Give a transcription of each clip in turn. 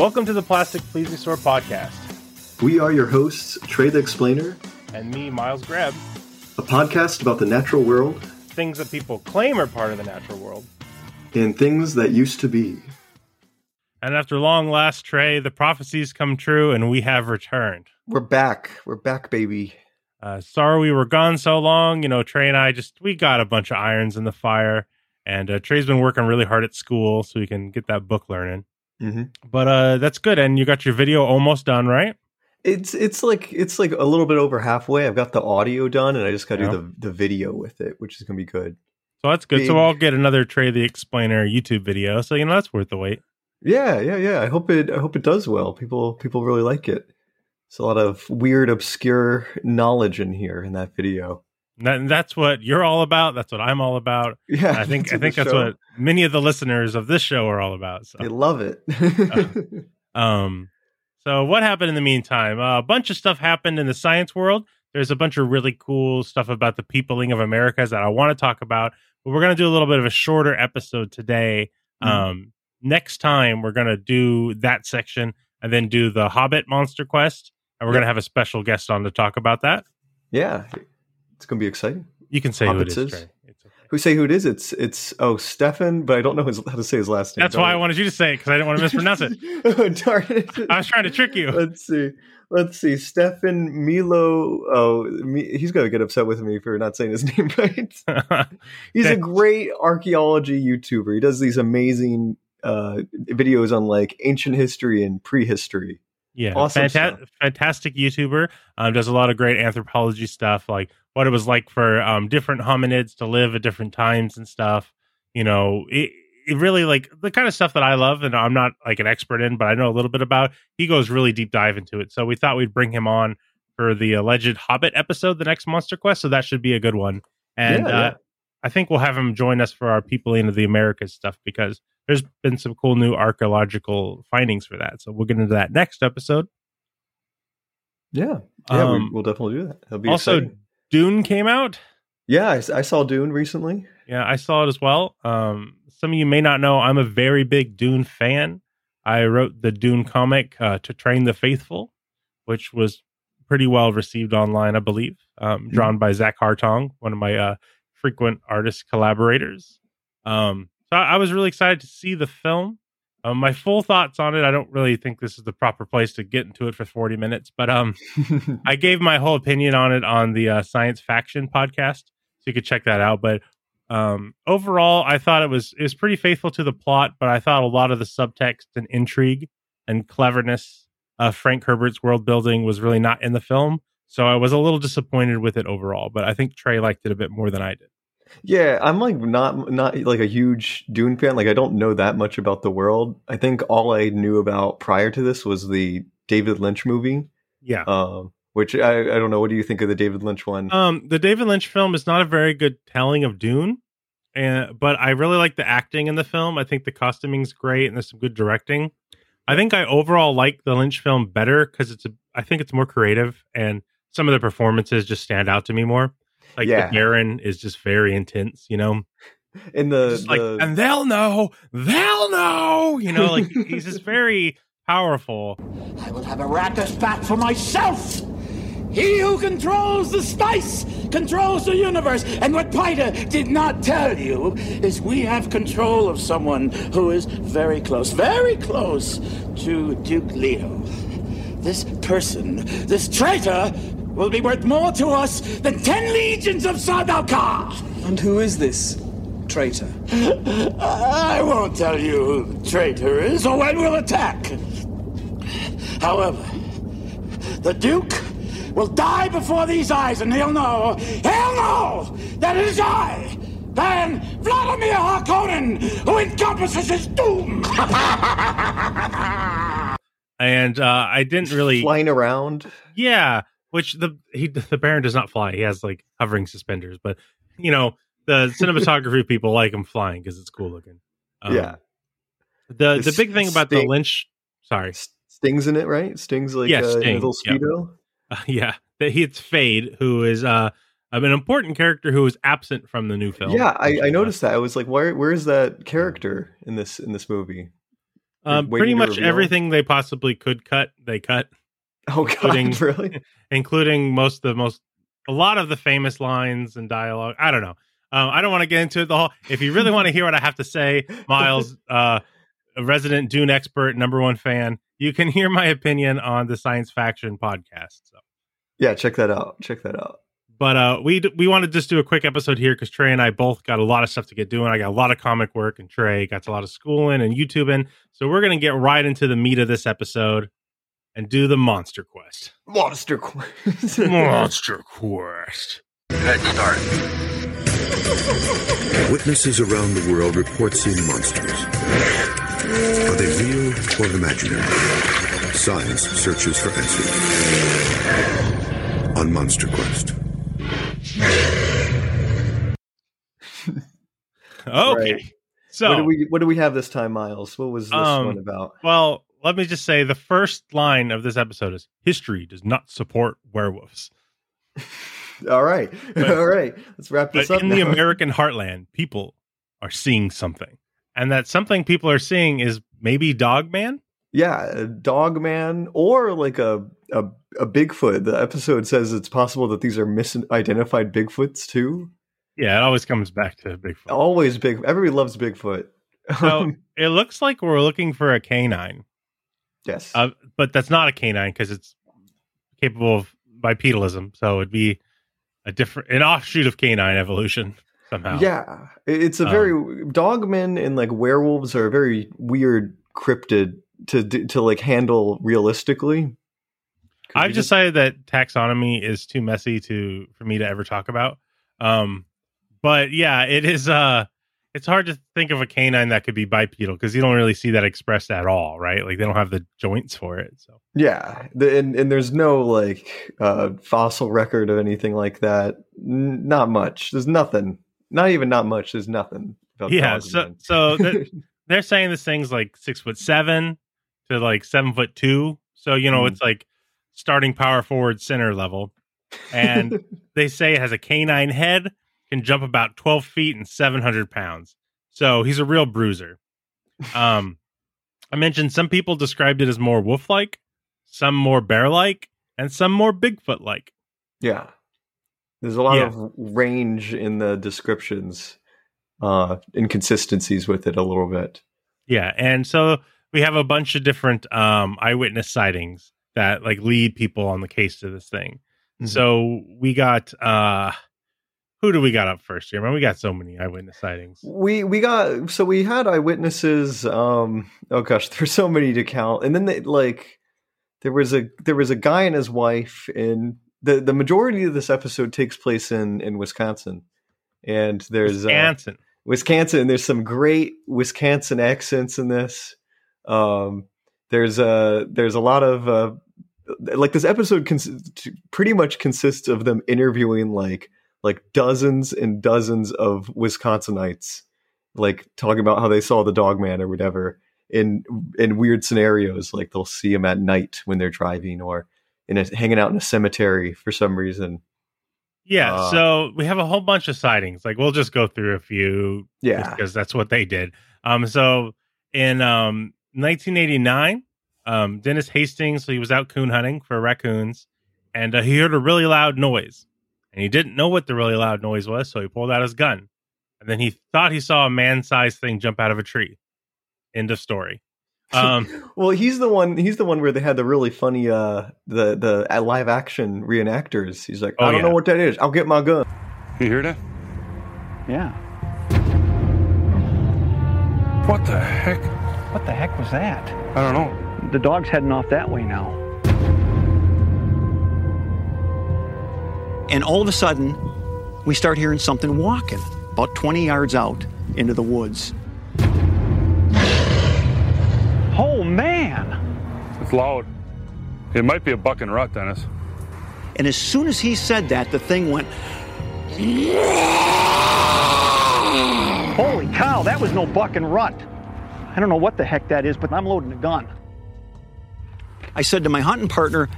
Welcome to the Plastic Pleistocene podcast. We are your hosts, Trey the Explainer, and me, Miles Greb. A podcast about the natural world, things that people claim are part of the natural world, and things that used to be. And after long last, Trey, the prophecies come true, and we have returned. We're back. We're back, baby. Uh, sorry we were gone so long. You know, Trey and I just we got a bunch of irons in the fire, and uh, Trey's been working really hard at school so we can get that book learning. Mm-hmm. But uh, that's good, and you got your video almost done, right? It's it's like it's like a little bit over halfway. I've got the audio done, and I just got to yeah. do the the video with it, which is gonna be good. So that's good. Big. So I'll get another Trey the Explainer YouTube video. So you know that's worth the wait. Yeah, yeah, yeah. I hope it. I hope it does well. People people really like it. It's a lot of weird, obscure knowledge in here in that video. That, that's what you're all about. That's what I'm all about. Yeah, I think I think that's show. what many of the listeners of this show are all about. So they love it. uh, um, so what happened in the meantime? Uh, a bunch of stuff happened in the science world. There's a bunch of really cool stuff about the peopling of Americas that I want to talk about, but we're going to do a little bit of a shorter episode today. Mm. Um, next time we're going to do that section and then do the Hobbit Monster Quest, and we're yep. going to have a special guest on to talk about that. Yeah, it's going to be exciting. You can say Hobbits who it is. is. Okay. Who say who it is? It's it's oh Stefan, but I don't know his, how to say his last name. That's why I wanted you to say it because I didn't want to mispronounce it. oh, darn it! I was trying to trick you. Let's see. Let's see. Stefan Milo. Oh, me, he's going to get upset with me for not saying his name right. he's a great archaeology YouTuber. He does these amazing uh, videos on like ancient history and prehistory. Yeah, awesome Fanta- fantastic YouTuber. Um, does a lot of great anthropology stuff, like what it was like for um, different hominids to live at different times and stuff. You know, it, it really like the kind of stuff that I love, and I'm not like an expert in, but I know a little bit about. He goes really deep dive into it, so we thought we'd bring him on for the alleged Hobbit episode, the next Monster Quest. So that should be a good one, and yeah, uh, I think we'll have him join us for our People into the Americas stuff because there's been some cool new archaeological findings for that. So we'll get into that next episode. Yeah, yeah, um, we, will definitely do that. That'll be also exciting. Dune came out. Yeah, I, I, saw Dune recently. Yeah, I saw it as well. Um, some of you may not know I'm a very big Dune fan. I wrote the Dune comic uh, to train the faithful, which was pretty well received online, I believe. Um, mm-hmm. drawn by Zach Hartong, one of my uh, frequent artist collaborators. Um, so I was really excited to see the film. Um, my full thoughts on it. I don't really think this is the proper place to get into it for 40 minutes, but um, I gave my whole opinion on it on the uh, Science Faction podcast, so you could check that out. But um, overall, I thought it was it was pretty faithful to the plot, but I thought a lot of the subtext and intrigue and cleverness of Frank Herbert's world building was really not in the film. So I was a little disappointed with it overall, but I think Trey liked it a bit more than I did. Yeah, I'm like not not like a huge Dune fan. Like I don't know that much about the world. I think all I knew about prior to this was the David Lynch movie. Yeah. Um, which I, I don't know. What do you think of the David Lynch one? Um, the David Lynch film is not a very good telling of Dune, and but I really like the acting in the film. I think the costuming's great and there's some good directing. I think I overall like the Lynch film better because it's a, I think it's more creative and some of the performances just stand out to me more. Like yeah. the Baron is just very intense, you know. In the, the like, and they'll know, they'll know, you know, like he's just very powerful. I will have a Arrakis back for myself. He who controls the spice controls the universe. And what Piter did not tell you is we have control of someone who is very close, very close to Duke Leto. This person, this traitor, will be worth more to us than ten legions of Sardaukar! And who is this traitor? I won't tell you who the traitor is or when we'll attack. However, the Duke will die before these eyes, and he'll know, he'll know that it is I, Baron Vladimir Harkonnen, who encompasses his doom. and uh, I didn't really flying around. Yeah, which the he the Baron does not fly. He has like hovering suspenders, but you know the cinematography people like him flying because it's cool looking. Um, yeah. The the, the big thing about Sting, the Lynch, sorry, Stings in it, right? Stings like yeah, uh, Sting, little speedo. Uh, yeah, that he it's Feyd, who is uh an important character who is absent from the new film. Yeah, I, I noticed that. I was like, where where is that character in this in this movie? Um, pretty much reveal? everything they possibly could cut, they cut, Oh god, Including- really? including most of the most, a lot of the famous lines and dialogue. I don't know. Um, I don't want to get into it the whole. If you really want to hear what I have to say, Miles, uh, a resident Dune expert, number one fan, you can hear my opinion on the Science Faction podcast. So. Yeah, check that out. Check that out. But uh, we d- we want to just do a quick episode here because Trey and I both got a lot of stuff to get doing. I got a lot of comic work, and Trey got a lot of schooling and YouTubing. So we're gonna get right into the meat of this episode and do the Monster Quest. Monster Quest. Monster Quest. Head start. Witnesses around the world report seeing monsters. Are they real or imaginary? Science searches for answers. On Monster Quest. Okay. Right. So what do we what do we have this time, Miles? What was this Um, one about? well, let me just say the first line of this episode is history does not support werewolves. All right, but- all right. Let's wrap this up. in the. American heartland, people are seeing something. And that something people are seeing is maybe Dogman. yeah, a dog man or like a, a a Bigfoot. The episode says it's possible that these are misidentified Bigfoots too. Yeah, it always comes back to Bigfoot. Always big. Everybody loves Bigfoot. So it looks like we're looking for a canine, yes. uh, but that's not a canine because it's capable of bipedalism. So it'd be a different, an offshoot of canine evolution somehow. Yeah, it's a Um, very dogmen and like werewolves are a very weird cryptid to to like handle realistically. Could I've you decided that taxonomy is too messy to for me to ever talk about. Um, but yeah, it is. Uh, it's hard to think of a canine that could be bipedal because you don't really see that expressed at all, right? Like they don't have the joints for it. So yeah, the, and and there's no like uh, fossil record of anything like that. N- not much. There's nothing. Not even not much. There's nothing. Yeah, so so they're, they're saying this thing's like six foot seven to like seven foot two. So you know Mm. it's like starting power forward center level, and they say it has a canine head, can jump about 12 feet and 700 pounds. So he's a real bruiser. Um, I mentioned some people described it as more wolf like, some more bear like, and some more Bigfoot like. yeah, there's a lot Yeah. of range in the descriptions. Uh, inconsistencies with it a little bit. Yeah. And so we have a bunch of different um, eyewitness sightings that like lead people on the case to this thing. Mhm. So we got, uh, who do we got up first here? Man, we got so many eyewitness sightings. we we got so we had eyewitnesses um oh gosh there's so many to count and then they like there was a there was a guy and his wife and the the majority of this episode takes place in in wisconsin and there's uh, Wisconsin. wisconsin there's some great wisconsin accents in this um there's a there's a lot of uh like this episode cons- pretty much consists of them interviewing like like dozens and dozens of Wisconsinites, like talking about how they saw the dog man or whatever in in weird scenarios. Like they'll see him at night when they're driving or in a, hanging out in a cemetery for some reason. Yeah, Uh, so we have a whole bunch of sightings. Like we'll just go through a few Yeah, because that's what they did. Um, so in um 1989, um, Dennis Hastings, so he was out coon hunting for raccoons, and uh, he heard a really loud noise, and he didn't know what the really loud noise was, so he pulled out his gun, and then he thought he saw a man-sized thing jump out of a tree. End of story. Um, well, he's the one. He's the one where they had the really funny uh the the uh, live action reenactors. He's like, Oh, I don't yeah. know what that is. I'll get my gun. You hear that? Yeah. What the heck? What the heck was that? I don't know. The dog's heading off that way now. And all of a sudden, we start hearing something walking about 20 yards out into the woods. Oh, man! It's loud. It might be a buck and rut, Dennis. And as soon as he said that, the thing went. Holy cow, that was no buck and rut. I don't know what the heck that is, but I'm loading a gun. I said to my hunting partner,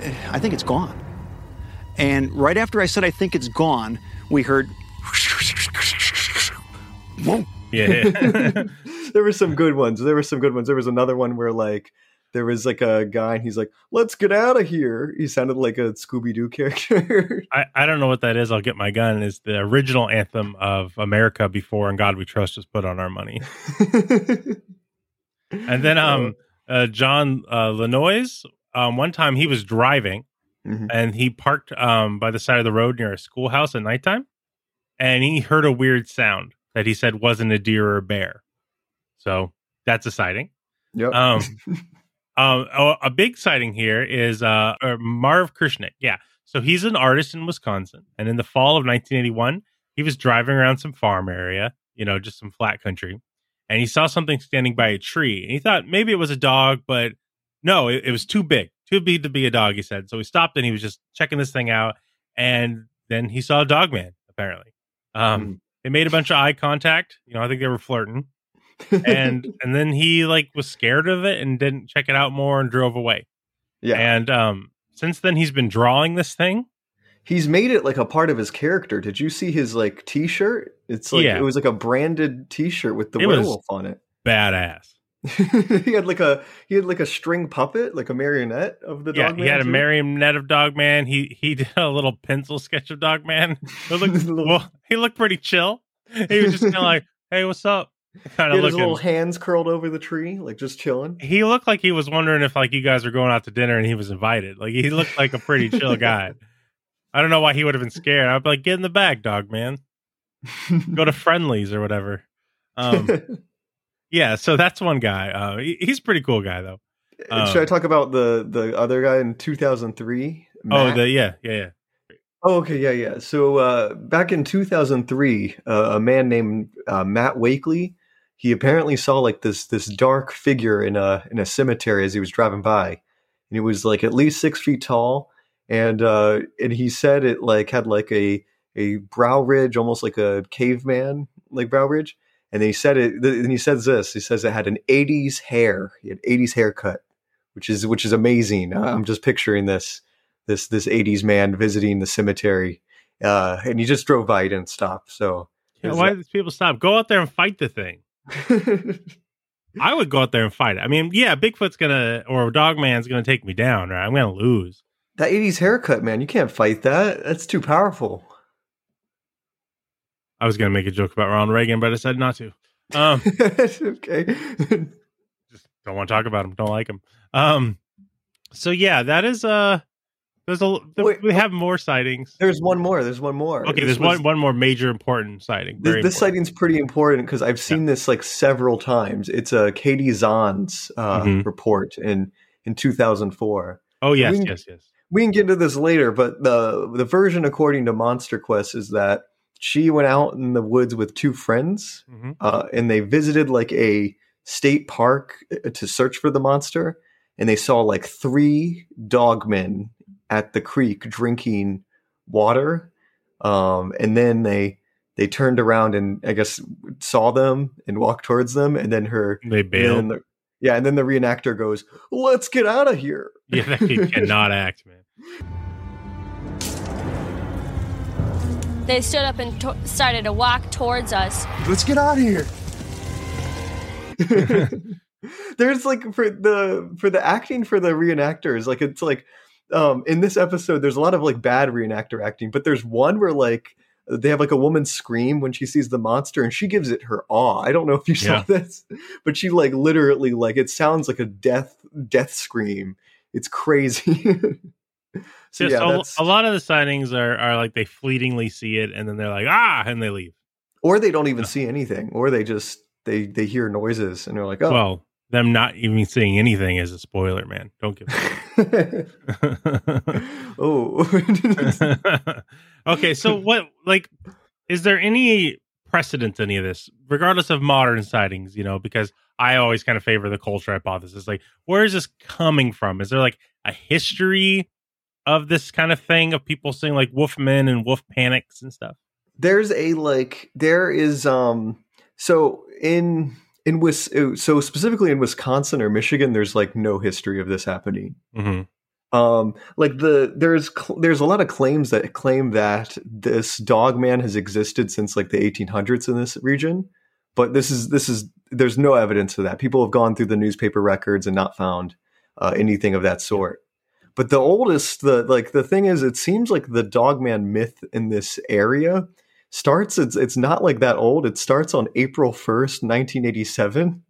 "Eh, I think it's gone. And right after I said I think it's gone, we heard. yeah, there were some good ones. There were some good ones. There was another one where like there was like a guy and he's like, "Let's get out of here." He sounded like a Scooby Doo character. I, I don't know what that is. I'll get my gun. Is the original anthem of America before and God We Trust" was put on our money, and then um uh, John uh, Lanois, um one time he was driving Mhm. and he parked um by the side of the road near a schoolhouse at nighttime, and he heard a weird sound that he said wasn't a deer or a bear, so that's a sighting. Yep. Um, um, a, a big sighting here is uh, uh, Marv Krishnik. Yeah, so he's an artist in Wisconsin, and in the fall of 1981, he was driving around some farm area, you know, just some flat country, and he saw something standing by a tree, and he thought maybe it was a dog, but no, it, it was too big, too big to be a dog. He said, so he stopped and he was just checking this thing out, and then he saw a dog man. Apparently, um, Hmm. they made a bunch of eye contact. You know, I think they were flirting and and then he like was scared of it and didn't check it out more and drove away. yeah, And um since then he's been drawing this thing. he's made it like a part of his character. Did you see his like T-shirt? It's like Yeah. it was like a branded T-shirt with the It werewolf on it. Badass. he had like a he had like a string puppet, like a marionette of the Yeah, dog. he had a marionette of Dogman. He he did a little pencil sketch of Dogman. It looked, well, he looked pretty chill. He was just kind of like, "Hey, what's up?" Kind He of had his little hands curled over the tree, like just chilling. he looked like he was wondering if like you guys were going out to dinner and he was invited. Like he looked like a pretty chill guy. I don't know why he would have been scared. I'd be like, "Get in the bag, dog man. Go to Friendly's or whatever." Um, Yeah, so that's one guy. Uh, he- he's a pretty cool guy though. Um, Should I talk about the the other guy in 2003? Oh, the yeah, yeah, yeah. Oh, okay, yeah, yeah. So uh, back in 2003, uh, a man named uh, Matt Wakely, he apparently saw like this this dark figure in a in a cemetery as he was driving by, and it was like at least six feet tall, and uh, and he said it like had like a a brow ridge, almost like a caveman like brow ridge, and then he said it. And he says this. He says it had an 80s hair. He had 80s haircut, which is which is amazing. I'm just picturing this this this 80s man visiting the cemetery uh and he just drove by he didn't stop so Yeah, why do people stop? Go out there and fight the thing. I would go out there and fight it. I mean, yeah, Bigfoot's gonna or Dogman's gonna take me down, right? I'm gonna lose. that 80s haircut man you can't fight that that's too powerful I was gonna make a joke about Ronald Reagan, but I decided not to. Um, okay just don't want to talk about him. Don't like him. Um, so yeah, that is uh, there's a Wait, we have more sightings. there's one more there's one more Okay, This there's was- one one more major important sighting. this, important. sighting's pretty important because I've seen this like several times. It's a Katie Zahn's uh, Mhm. report in in 2004. Oh yes, we- yes, yes. we can get into this later, but the the version according to Monster Quest is that she went out in the woods with two friends, Mhm. uh, and they visited like a state park uh, to search for the monster, and they saw like three dogmen at the creek drinking water, um, and then they they turned around and I guess saw them and walked towards them, and then her They bailed. then the, yeah, and then the reenactor goes, "Let's get out of here." yeah, cannot act, man. They stood up and to- started to walk towards us. let's get out of here. There's like for the for the acting for the reenactors, like it's like um in this episode there's a lot of like bad reenactor acting, but there's one where like they have like a woman scream when she sees the monster and she gives it her awe. I don't know if you saw Yeah. this, but she like literally like it sounds like a death death scream. It's crazy. so yeah, a, a lot of the sightings are are like they fleetingly see it and then they're like ah and they leave. or they don't even see anything, or they just they they hear noises and they're like, oh. Well, them not even seeing anything is a spoiler, man. Don't give. oh, okay, so what like is there any precedent to any of this, regardless of modern sightings? You know, because I always kind of favor the culture hypothesis. Like, where is this coming from? Is there like a history of this kind of thing of people seeing like wolfmen and wolf panics and stuff? there's a like there is um so in in Wis so specifically in Wisconsin or Michigan, there's like no history of this happening. Mm-hmm. Um, like the there's cl- there's a lot of claims that claim that this dog man has existed since like the 1800s in this region, but this is this is there's no evidence of that. People have gone through the newspaper records and not found uh, anything of that sort. But the oldest, the like the thing is, it seems like the Dogman myth in this area starts. It's it's not like that old. It starts on April first, nineteen eighty seven.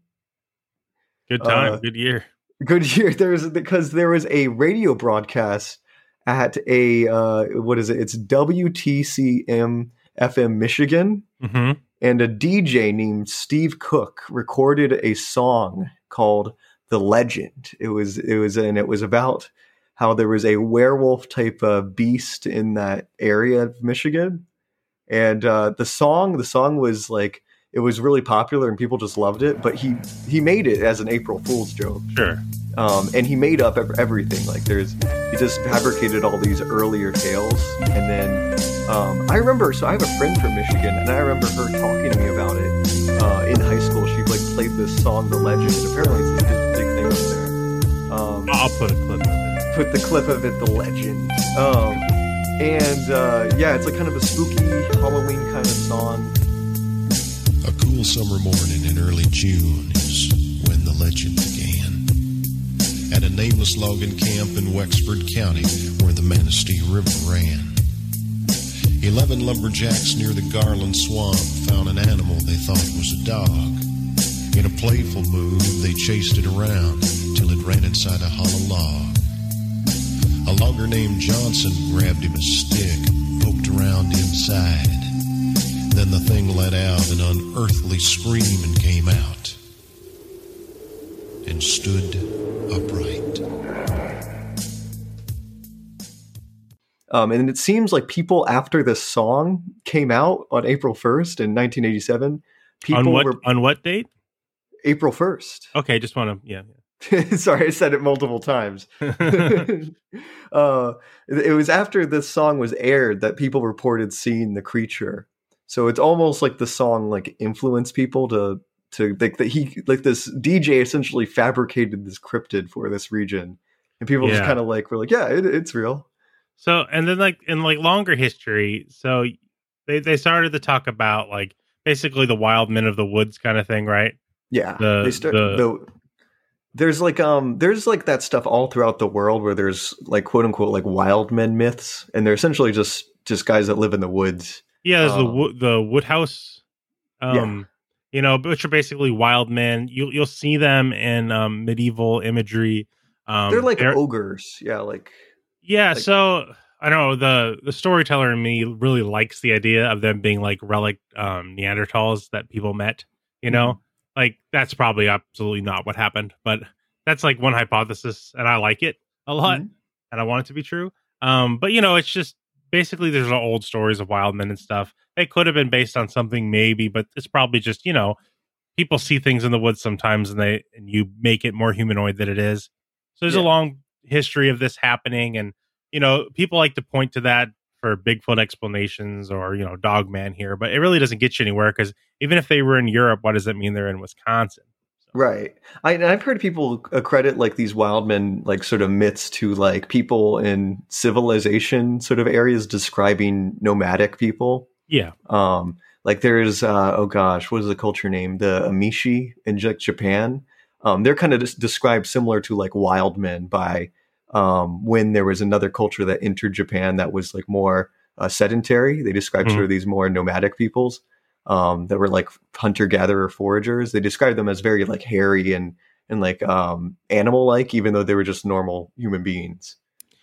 Good time, Uh, good year. Good year. There's because there was a radio broadcast at a uh, what is it? It's WTCM FM Michigan, hmm and a DJ named Steve Cook recorded a song called "The Legend." It was it was and it was about how there was a werewolf type of beast in that area of Michigan, and uh, the song the song was like it was really popular and people just loved it. But he he made it as an April Fool's joke Sure. um, and he made up everything. Like there's, he just fabricated all these earlier tales, and then um, I remember. So I have a friend from Michigan, and I remember her talking to me about it uh, in high school. She like played this song, "The Legend," and apparently it's this big thing up there. Um, I'll put a clip. Put the clip of it, "The Legend," um, and uh, yeah, it's like kind of a spooky Halloween kind of song. A cool summer morning in early June is when the legend began. At a nameless logging camp in Wexford County where the Manistee River ran. Eleven lumberjacks near the Garland Swamp found an animal they thought was a dog. In a playful move, they chased it around till it ran inside a hollow log. A logger named Johnson grabbed him a stick, and poked around inside. Then the thing let out an unearthly scream and came out and stood upright. Um, and it seems like people after this song came out on April 1st in 1987, people on what were on what date? April 1st. Okay, just want to yeah. Sorry, I said it multiple times. uh, it was after this song was aired that people reported seeing the creature. So it's almost like the song like influenced people to to like that he like this DJ essentially fabricated this cryptid for this region, and people just kind of like were like, yeah, it, it's real. So and then like in like longer history, so they they started to talk about like basically the wild men of the woods kind of thing, right? Yeah, The- they start the- the, there's like um there's like that stuff all throughout the world where there's like quote unquote like wild men myths, and they're essentially just just guys that live in the woods. Yeah, there's the Um, wo- the Woodhouse, um, you know, which are basically wild men. You'll you'll see them in um, medieval imagery. Um, they're like they're- ogres, yeah, like Yeah, Like- so I don't know the the storyteller in me really likes the idea of them being like relic um, Neanderthals that people met. You Mm-hmm. Like that's probably absolutely not what happened, but that's like one hypothesis, and I like it a lot, Mhm. and I want it to be true. Um, but you know, it's just basically there's old stories of wild men and stuff. They could have been based on something maybe, but it's probably just you know people see things in the woods sometimes, and they and you make it more humanoid than it is. So there's a long history of this happening, and you know people like to point to that for Bigfoot explanations or you know Dogman here, but it really doesn't get you anywhere because even if they were in Europe, what does it mean they're in Wisconsin? Right. I, I've heard people accredit like these wild men, like sort of myths to like people in civilization sort of areas describing nomadic people. Yeah, Um, like there's, uh, oh gosh, what is the culture name? The Emishi in Japan. Um, they're kind of des- described similar to like wild men by um, when there was another culture that entered Japan that was like more uh, sedentary. They described Mhm. sort of these more nomadic peoples um, that were like hunter gatherer foragers. They described them as very like hairy and and like um, animal like, even though they were just normal human beings.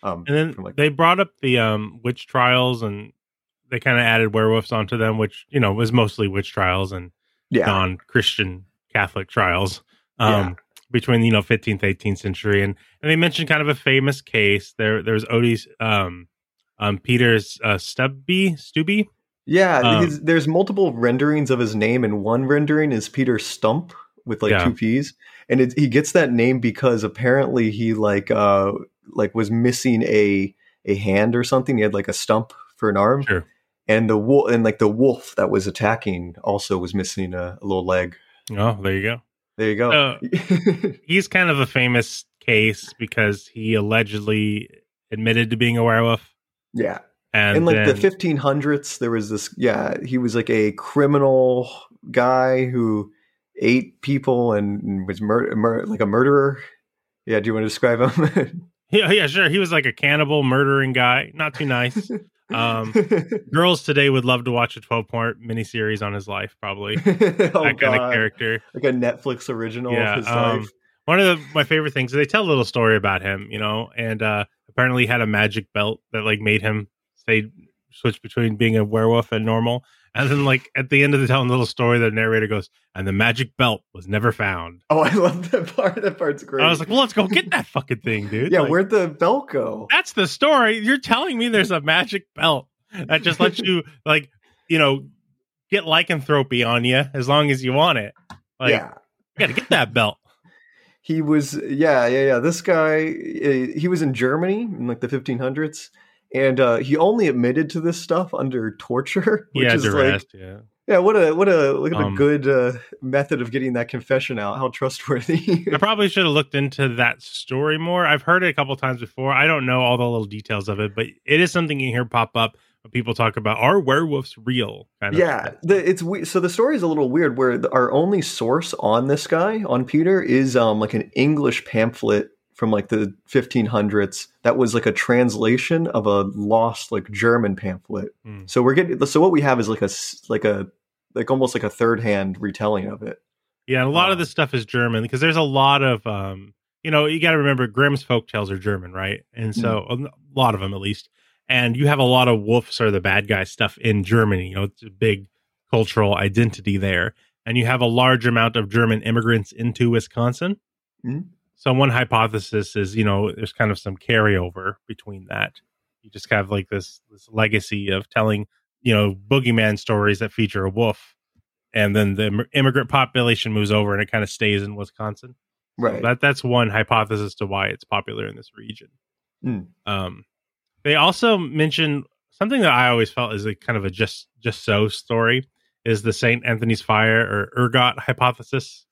Um, and then from, like, they brought up the um, witch trials, and they kind of added werewolves onto them, which you know was mostly witch trials and yeah, non-Christian Catholic trials um, Yeah. Between you know 15th 18th century, and and they mentioned kind of a famous case. There there's Odie's um, um, Peter's uh, Stubby Stubby. Yeah, Um, his, there's multiple renderings of his name, and one rendering is Peter Stumpp with like Yeah. two P's, and it, he gets that name because apparently he like uh like was missing a a hand or something. He had like a stump for an arm, Sure. and the wolf and like the wolf that was attacking also was missing a, a little leg. Oh, there you go. There you go. Uh, He's kind of a famous case because he allegedly admitted to being a werewolf, yeah, and in like then, the 1500s, there was this. Yeah, he was like a criminal guy who ate people and was mur- mur- like a murderer. Yeah, do you want to describe him? Yeah, yeah, sure. He was like a cannibal, murdering guy. Not too nice. Um, girls today would love to watch a 12 part miniseries on his life, probably. oh, that kind God. of character. like a Netflix original Yeah. of his Um, life. one of the, my favorite things, they tell a little story about him, you know, and uh, apparently he had a magic belt that like made him stay switch between being a werewolf and normal. And then, like at the end of the telling little story, the narrator goes, "And the magic belt was never found." Oh, I love that part. That part's great. I was like, "Well, let's go get that fucking thing, dude." yeah, Like, where'd the belt go? that's the story. You're telling me there's a magic belt that just lets you like, you know, get lycanthropy on you as long as you want it. Like, yeah. you got to get that belt. He was, yeah, yeah, yeah. This guy, uh, he was in Germany in like the 1500s, and uh, he only admitted to this stuff under torture, which yeah, is duress. like, yeah. yeah, what a what a look at Um, the good uh, method of getting that confession out. How trustworthy. I probably should have looked into that story more. I've heard it a couple times before. I don't know all the little details of it, but it is something you hear pop up when people talk about are werewolves real? Kind of yeah, the, it's we- so the story is a little weird. Where the, our only source on this guy on Peter is um like an English pamphlet from like the 1500s that was like a translation of a lost like German pamphlet. Hmm. So we're getting so what we have is like a like a like almost like a third hand retelling of it. Yeah, and a lot of this stuff is German because there's a lot of um, you know, you got to remember Grimm's folk tales are German, right? And so Mm. a lot of them at least. And you have a lot of wolves are the bad guy stuff in Germany, you know, it's a big cultural identity there. And you have a large amount of German immigrants into Wisconsin. Mhm. So one hypothesis is, you know, there's kind of some carryover between that. You just have like this this legacy of telling, you know, boogeyman stories that feature a wolf and then the immigrant population moves over and it kind of stays in Wisconsin. So Right. that that's one hypothesis to why it's popular in this region. Mm. Um, they also mention something that I always felt is a kind of a just just so story is the Saint Anthony's fire or ergot hypothesis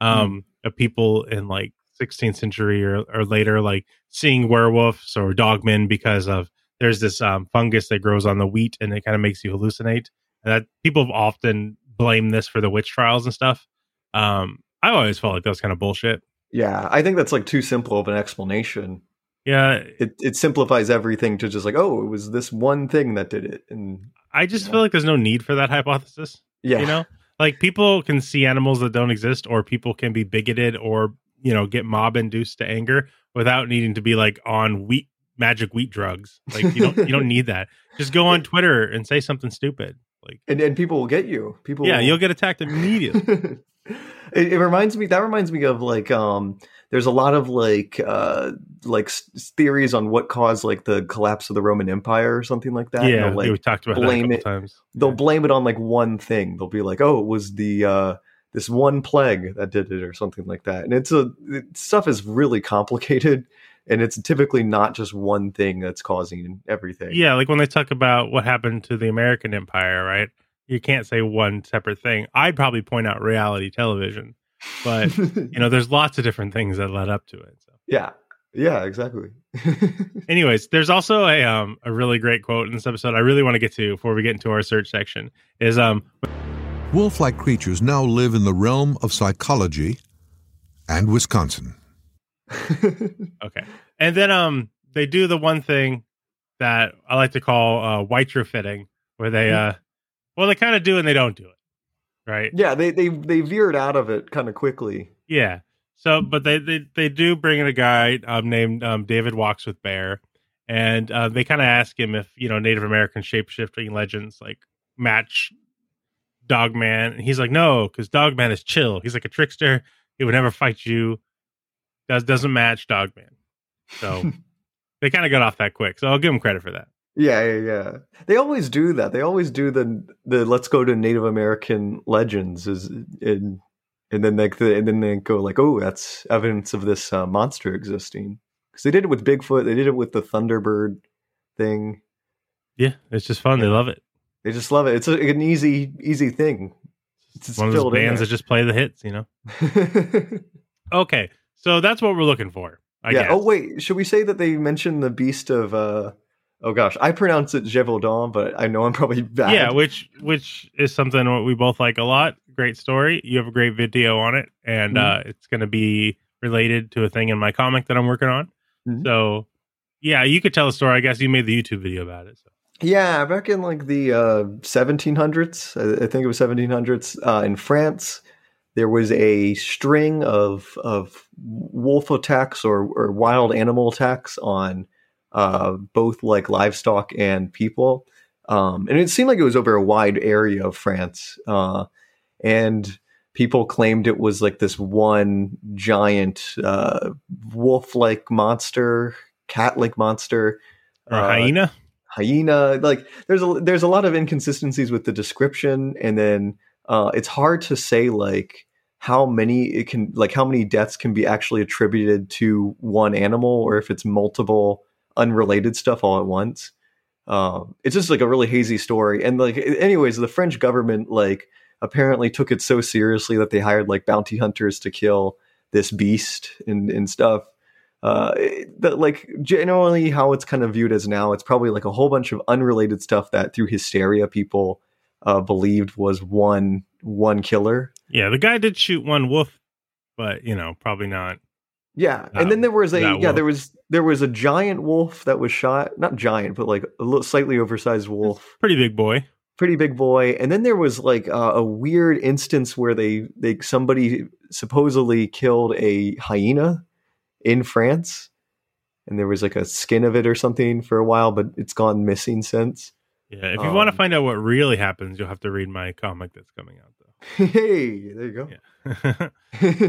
um, of people in like 16th century or, or later like seeing werewolves or dogmen because of there's this um, fungus that grows on the wheat and it kind of makes you hallucinate. And that people have often blame this for the witch trials and stuff. Um, i always felt like that was kind of bullshit. Yeah, I think that's like too simple of an explanation. yeah. It it simplifies everything to just like, oh, it was this one thing that did it, and i just feel like there's no need for that hypothesis yeah, you know? Like people can see animals that don't exist or people can be bigoted or you know get mob induced to anger without needing to be like on wheat magic wheat drugs. Like you don't you don't need that. Just go on twitter and say something stupid like and and people will get you. People, yeah will- you'll get attacked immediately. It, it reminds me that reminds me of like um there's a lot of like uh like s- theories on what caused like the collapse of the roman empire or something like that. Yeah like we talked about blame couple it- times. they'll blame it on like one thing. They'll be like oh it was the uh this one plague that did it or something like that. And it's a it, stuff is really complicated and it's typically not just one thing that's causing everything. Yeah like when they talk about what happened to the american empire right? You can't say one separate thing. I'd probably point out reality television but you know there's lots of different things that led up to it so. Yeah. Yeah exactly. Anyways there's also a um a really great quote in this episode i really want to get to before we get into our search section is um Wolf like creatures now live in the realm of psychology and Wisconsin. okay and then um they do the one thing that i like to call uh retrofitting where they uh well they kind of do and they don't do it right yeah they they they veered out of it kind of quickly Yeah. So, but they they, they do bring in a guy um, named um, David Walks with Bear, and uh, they kind of ask him if you know Native American shapeshifting legends like match Dogman, and he's like, no, because Dogman is chill. He's like a trickster. He would never fight you. Does doesn't match Dogman. So they kind of got off that quick. So I'll give him credit for that. Yeah, yeah, yeah. They always do that. They always do the the let's go to Native American legends is in and then like the and then they go like, oh, that's evidence of this uh, monster existing. Because they did it with Bigfoot. They did it with the Thunderbird thing. Yeah, it's just fun. They love it. They just love it. It's a, an easy easy thing. It's just One of those bands that just play the hits, you know. Okay, so that's what we're looking for. I yeah. guess. Oh wait, should we say that they mentioned the beast of? uh Oh gosh, I pronounce it Gévaudan, but I know I'm probably bad. Yeah, which which is something what we both like a lot. great story. You have a great video on it, and Mhm. uh, it's going to be related to a thing in my comic that I'm working on. Mhm. So, yeah, you could tell a story. I guess you made the YouTube video about it. So. Yeah, back in like the uh, 1700s, I, think it was 1700s, uh, in France, there was a string of of wolf attacks or, or wild animal attacks on uh, both like livestock and people, um, and it seemed like it was over a wide area of France, uh, and people claimed it was like this one giant uh, wolf-like monster, cat-like monster, Or a uh, hyena? Hyena like there's a there's a lot of inconsistencies with the description and then uh it's hard to say like how many it can like how many deaths can be actually attributed to one animal or if it's multiple unrelated stuff all at once. Um it's just like a really hazy story and like anyways the french government like apparently took it so seriously that they hired like bounty hunters to kill this beast and and stuff uh, that like generally how it's kind of viewed as now, it's probably like a whole bunch of unrelated stuff that through hysteria people uh, believed was one one killer. Yeah, the guy did shoot one wolf, but you know, probably not. Yeah, and then there was a yeah wolf. there was there was a giant wolf that was shot, not giant, but like a little slightly oversized wolf, Pretty big boy. pretty big boy. And then there was like uh, a weird instance where they they somebody supposedly killed a hyena in France, and there was like a skin of it or something for a while, but it's gone missing since. Yeah, if you want to Um, find out what really happens, you'll have to read my comic that's coming out, though. hey, there you go. Yeah.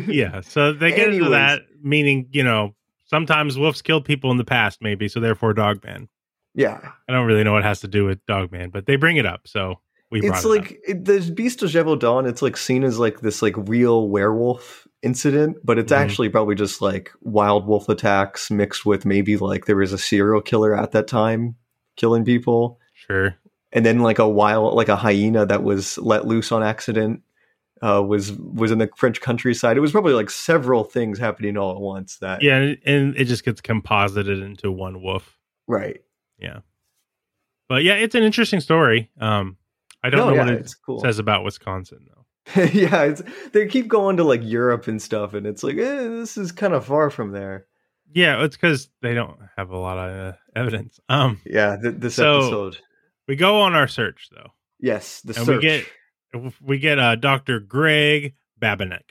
yeah. So they get into that, meaning, you know, sometimes wolves killed people in the past, maybe. So therefore, Dogman. yeah. I don't really know what has to do with Dogman, but they bring it up. So we brought it's it like it, the Beast of Gévaudan. It's like seen as like this like real werewolf incident, but it's Mhm. actually probably just like wild wolf attacks mixed with maybe like there was a serial killer at that time killing people, Sure. and then like a wild like a hyena that was let loose on accident uh, was was in the French countryside. It was probably like several things happening all at once. That Yeah. And, and it just gets composited into one wolf. right. Yeah. But yeah, it's an interesting story. Um, I don't No, know yeah, what it cool. says about Wisconsin. yeah, it's, they keep going to like Europe and stuff, and it's like eh, this is kind of far from there. Yeah, it's because they don't have a lot of uh, evidence. Um, Yeah, th- this So- episode. we go on our search though, Yes, the and search. we get we get uh, Doctor Greg Babinek.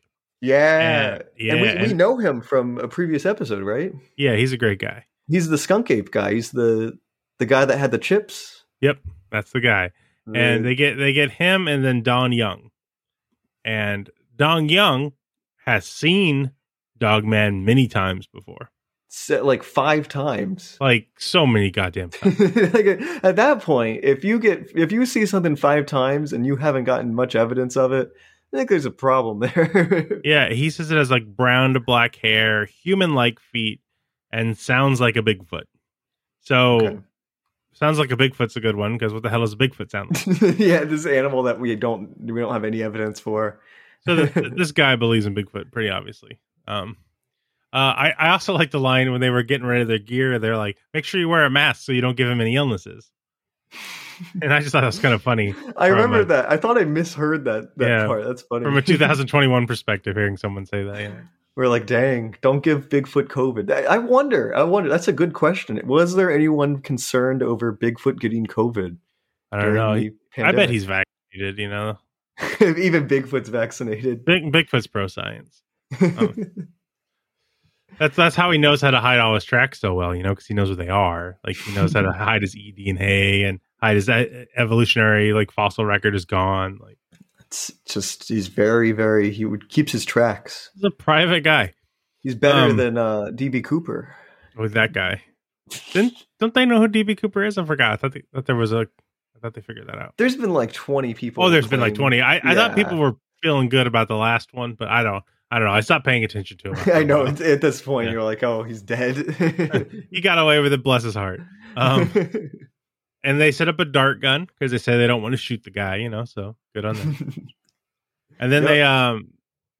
yeah, and- yeah, and we, we know him from a previous episode, right? Yeah, he's a great guy. He's the skunk ape guy. He's the the guy that had the chips. Yep, that's the guy. And The- they get they get him and then Don Young, and Don Young has seen Dogman many times before, set like five times. like so many goddamn times. like at that point, if you get if you see something five times and you haven't gotten much evidence of it, I think there's a problem there. Yeah, he says it has like brown to black hair, human like feet, and sounds like a Bigfoot. So Okay. Sounds like a Bigfoot's a good one because what the hell does a Bigfoot sound like? yeah, this animal that we don't we don't have any evidence for. so th- this guy believes in Bigfoot pretty obviously. Um, uh, I I also like the line when they were getting rid of their gear. They're like, make sure you wear a mask so you don't give him any illnesses. and I just thought that was kind of funny. I remember a- that. I thought I misheard that that Yeah, part. That's funny. from a 2021 perspective, hearing someone say that. Yeah. We're like, dang, don't give Bigfoot COVID. I, I wonder. I wonder. That's a good question. Was there anyone concerned over Bigfoot getting COVID? I don't know. I bet he's vaccinated. You know, even Bigfoot's vaccinated. Big Bigfoot's pro science. Um, that's that's how he knows how to hide all his tracks so well, you know, because he knows where they are. Like he knows how to hide his eDNA and hide his e- evolutionary like fossil record is gone. Like it's just he's very, very. He would keeps his tracks. he's a private guy He's better Um, than uh, DB Cooper. with that guy. Didn't don't they know who DB Cooper is? I forgot. I thought they, thought there was a. I thought they figured that out. There's been like 20 people. Oh, there's been like twenty. I, I thought people were feeling good about the last one, but I don't. I don't know. I stopped paying attention to him. I know. at this point, Yeah. you're like, oh, he's dead. he got away with it. Bless his heart. Um, and they set up a dart gun because they say they don't want to shoot the guy, you know. So good on them. and then Yep. they um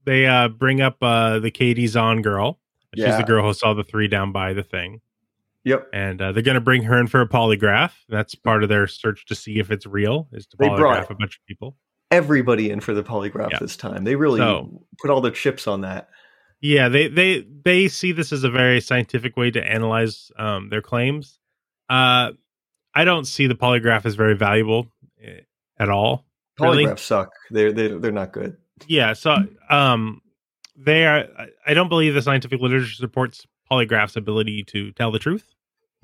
they uh bring up uh the Katie Zahn girl. She's Yeah. the girl who saw the three down by the thing, yep. and uh, they're gonna bring her in for a polygraph. That's part of their search to see if it's real. Is to They polygraph a bunch of people. everybody in for the polygraph Yeah. this time. They really So- put all the chips on that. Yeah, they they they see this as a very scientific way to analyze um, their claims. Uh, I don't see the polygraph as very valuable eh, at all. Polygraphs Really? suck. They're they they're not good. Yeah, so um, they are. I- don't believe the scientific literature supports polygraph's ability to tell the truth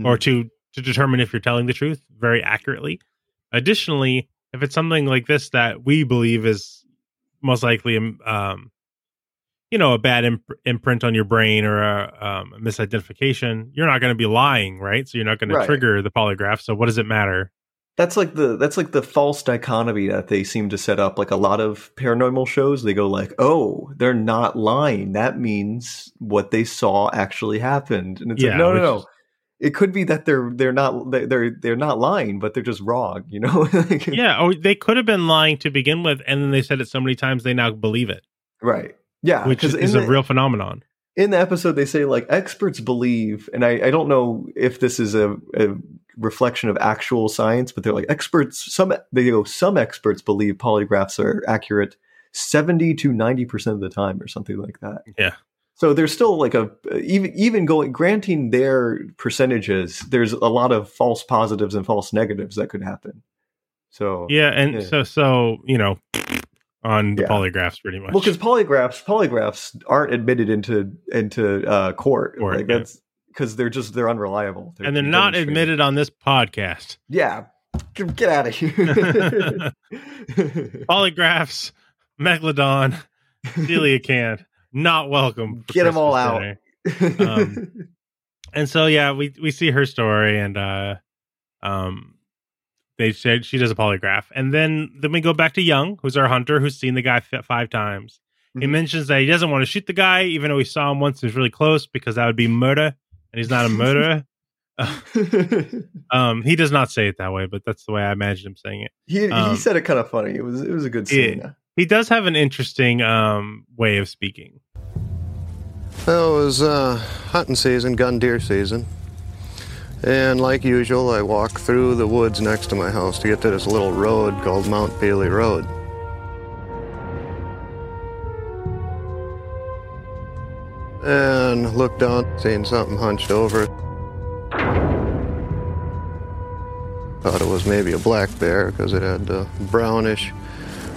or to to determine if you're telling the truth very accurately. Additionally, if it's something like this that we believe is most likely um, you know, a bad imp- imprint on your brain or a, um, misidentification, you're not going to be lying, right? So you're not going Right. to trigger the polygraph. So what does it matter? That's like the that's like the false dichotomy that they seem to set up. Like a lot of paranormal shows, they go like, "Oh, they're not lying. That means what they saw actually happened." And it's Yeah, like, no, no, no. is- It could be that they're they're not they're they're not lying, but they're just wrong. You know? Yeah, or they could have been lying to begin with, and then they said it so many times they now believe it, Right. Yeah. which is, in a real phenomenon. in the episode they say like experts believe and i, I don't know if this is a, a reflection of actual science but they're like experts some they go some experts believe polygraphs are accurate 70 to 90 percent of the time or something like that Yeah. so there's still like a uh, even even going granting their percentages there's a lot of false positives and false negatives that could happen so Yeah, and Yeah. so so you know, on the Yeah. polygraphs, pretty much. Well, because polygraphs polygraphs aren't admitted into into uh, court. Court, like yeah. that's because they're just they're unreliable. and they're not admitted on this podcast. Yeah, get, get out of here. Polygraphs, Megalodon, Coelacanth, not not welcome. for them all out. Um, and so yeah, we we see her story, and uh, um, they said she does a polygraph, and then then we go back to Young, who's our hunter, who's seen the guy fi- five times. He Mhm. mentions that he doesn't want to shoot the guy, even though he saw him once. He was really close because that would be murder, and he's not a murderer. um, he does not say it that way, but that's the way I imagine him saying it. he he Um, said it kind of funny. It was it was a good scene. Yeah. He does have an interesting um way of speaking. Well, it was uh, hunting season, gun deer season. And like usual, I walk through the woods next to my house to get to this little road called Mount Bailey Road. And looked down, seeing something hunched over. Thought it was maybe a black bear because it had uh, brownish,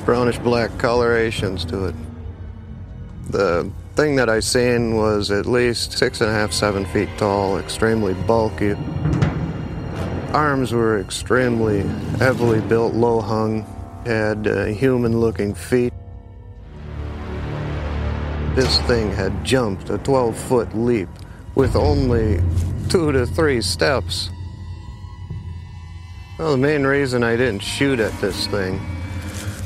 brownish black colorations to it. The thing that I seen was at least six and a half, seven feet tall, extremely bulky. Arms were extremely heavily built, low hung, had uh, human looking feet. This thing had jumped a 12 foot leap with only two to three steps. Well, the main reason I didn't shoot at this thing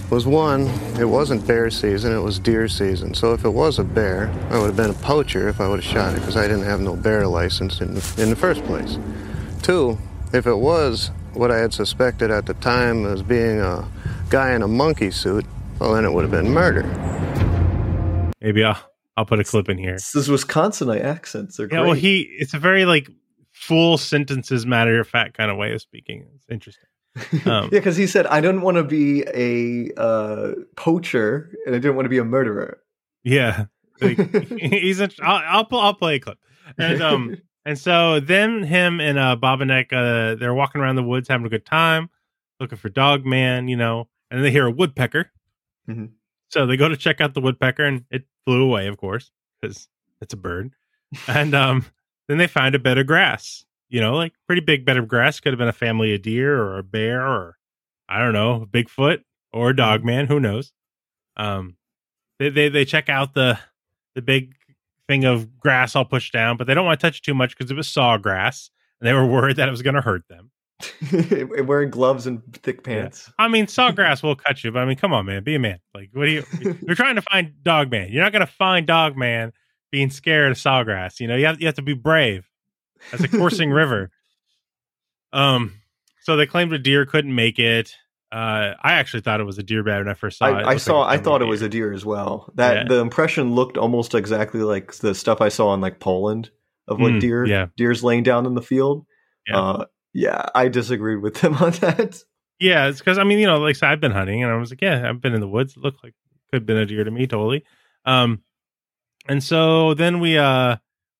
was one, it wasn't bear season, it was deer season. So if it was a bear, I would have been a poacher if I would have shot it because I didn't have no bear license in the, in the first place. Two, if it was what I had suspected at the time as being a guy in a monkey suit, well, then it would have been murder. Maybe I'll I'll put a clip in here. It's those Wisconsinite accents. They're Yeah, well, he it's a very like full sentences, matter of fact kind of way of speaking. It's interesting. Um, yeah, because he said, "I didn't want to be a uh, poacher, and I didn't want to be a murderer." Yeah, Like, he's. A, I'll I'll, I'll play a clip, and um, and so then him and uh Bobanek, uh, they're walking around the woods having a good time, looking for Dog Man, you know, and they hear a woodpecker. Mhm. So they go to check out the woodpecker, and it flew away, of course, because it's a bird. And um, then they find a bed of grass, you know, like pretty big bed of grass. Could have been a family of deer or a bear or I don't know, Bigfoot or a dog man, who knows? Um, they, they they check out the the big thing of grass all pushed down, but they don't want to touch it too much because it was sawgrass, and they were worried that it was going to hurt them. Wearing gloves and thick pants. I mean, sawgrass will cut you, but I mean, come on, man, be a man. Like, what do you? You're trying to find dog man. You're not going to find dog man being scared of sawgrass. You know, you have you have to be brave. That's a coursing river. Um, so they claimed a deer couldn't make it. Uh, I actually thought it was a deer bed when I first saw it. It I, I saw. like I thought it was a deer as well. That Yeah. the impression looked almost exactly like the stuff I saw in like Poland of like Mm, deer. yeah. deer's laying down in the field. Yeah. Uh, yeah, I disagreed with them on that. Yeah, it's because I mean, you know, like I said, I've been hunting, and I was like, yeah, I've been in the woods. It looked like could have been a deer to me, totally. Um, and so then we uh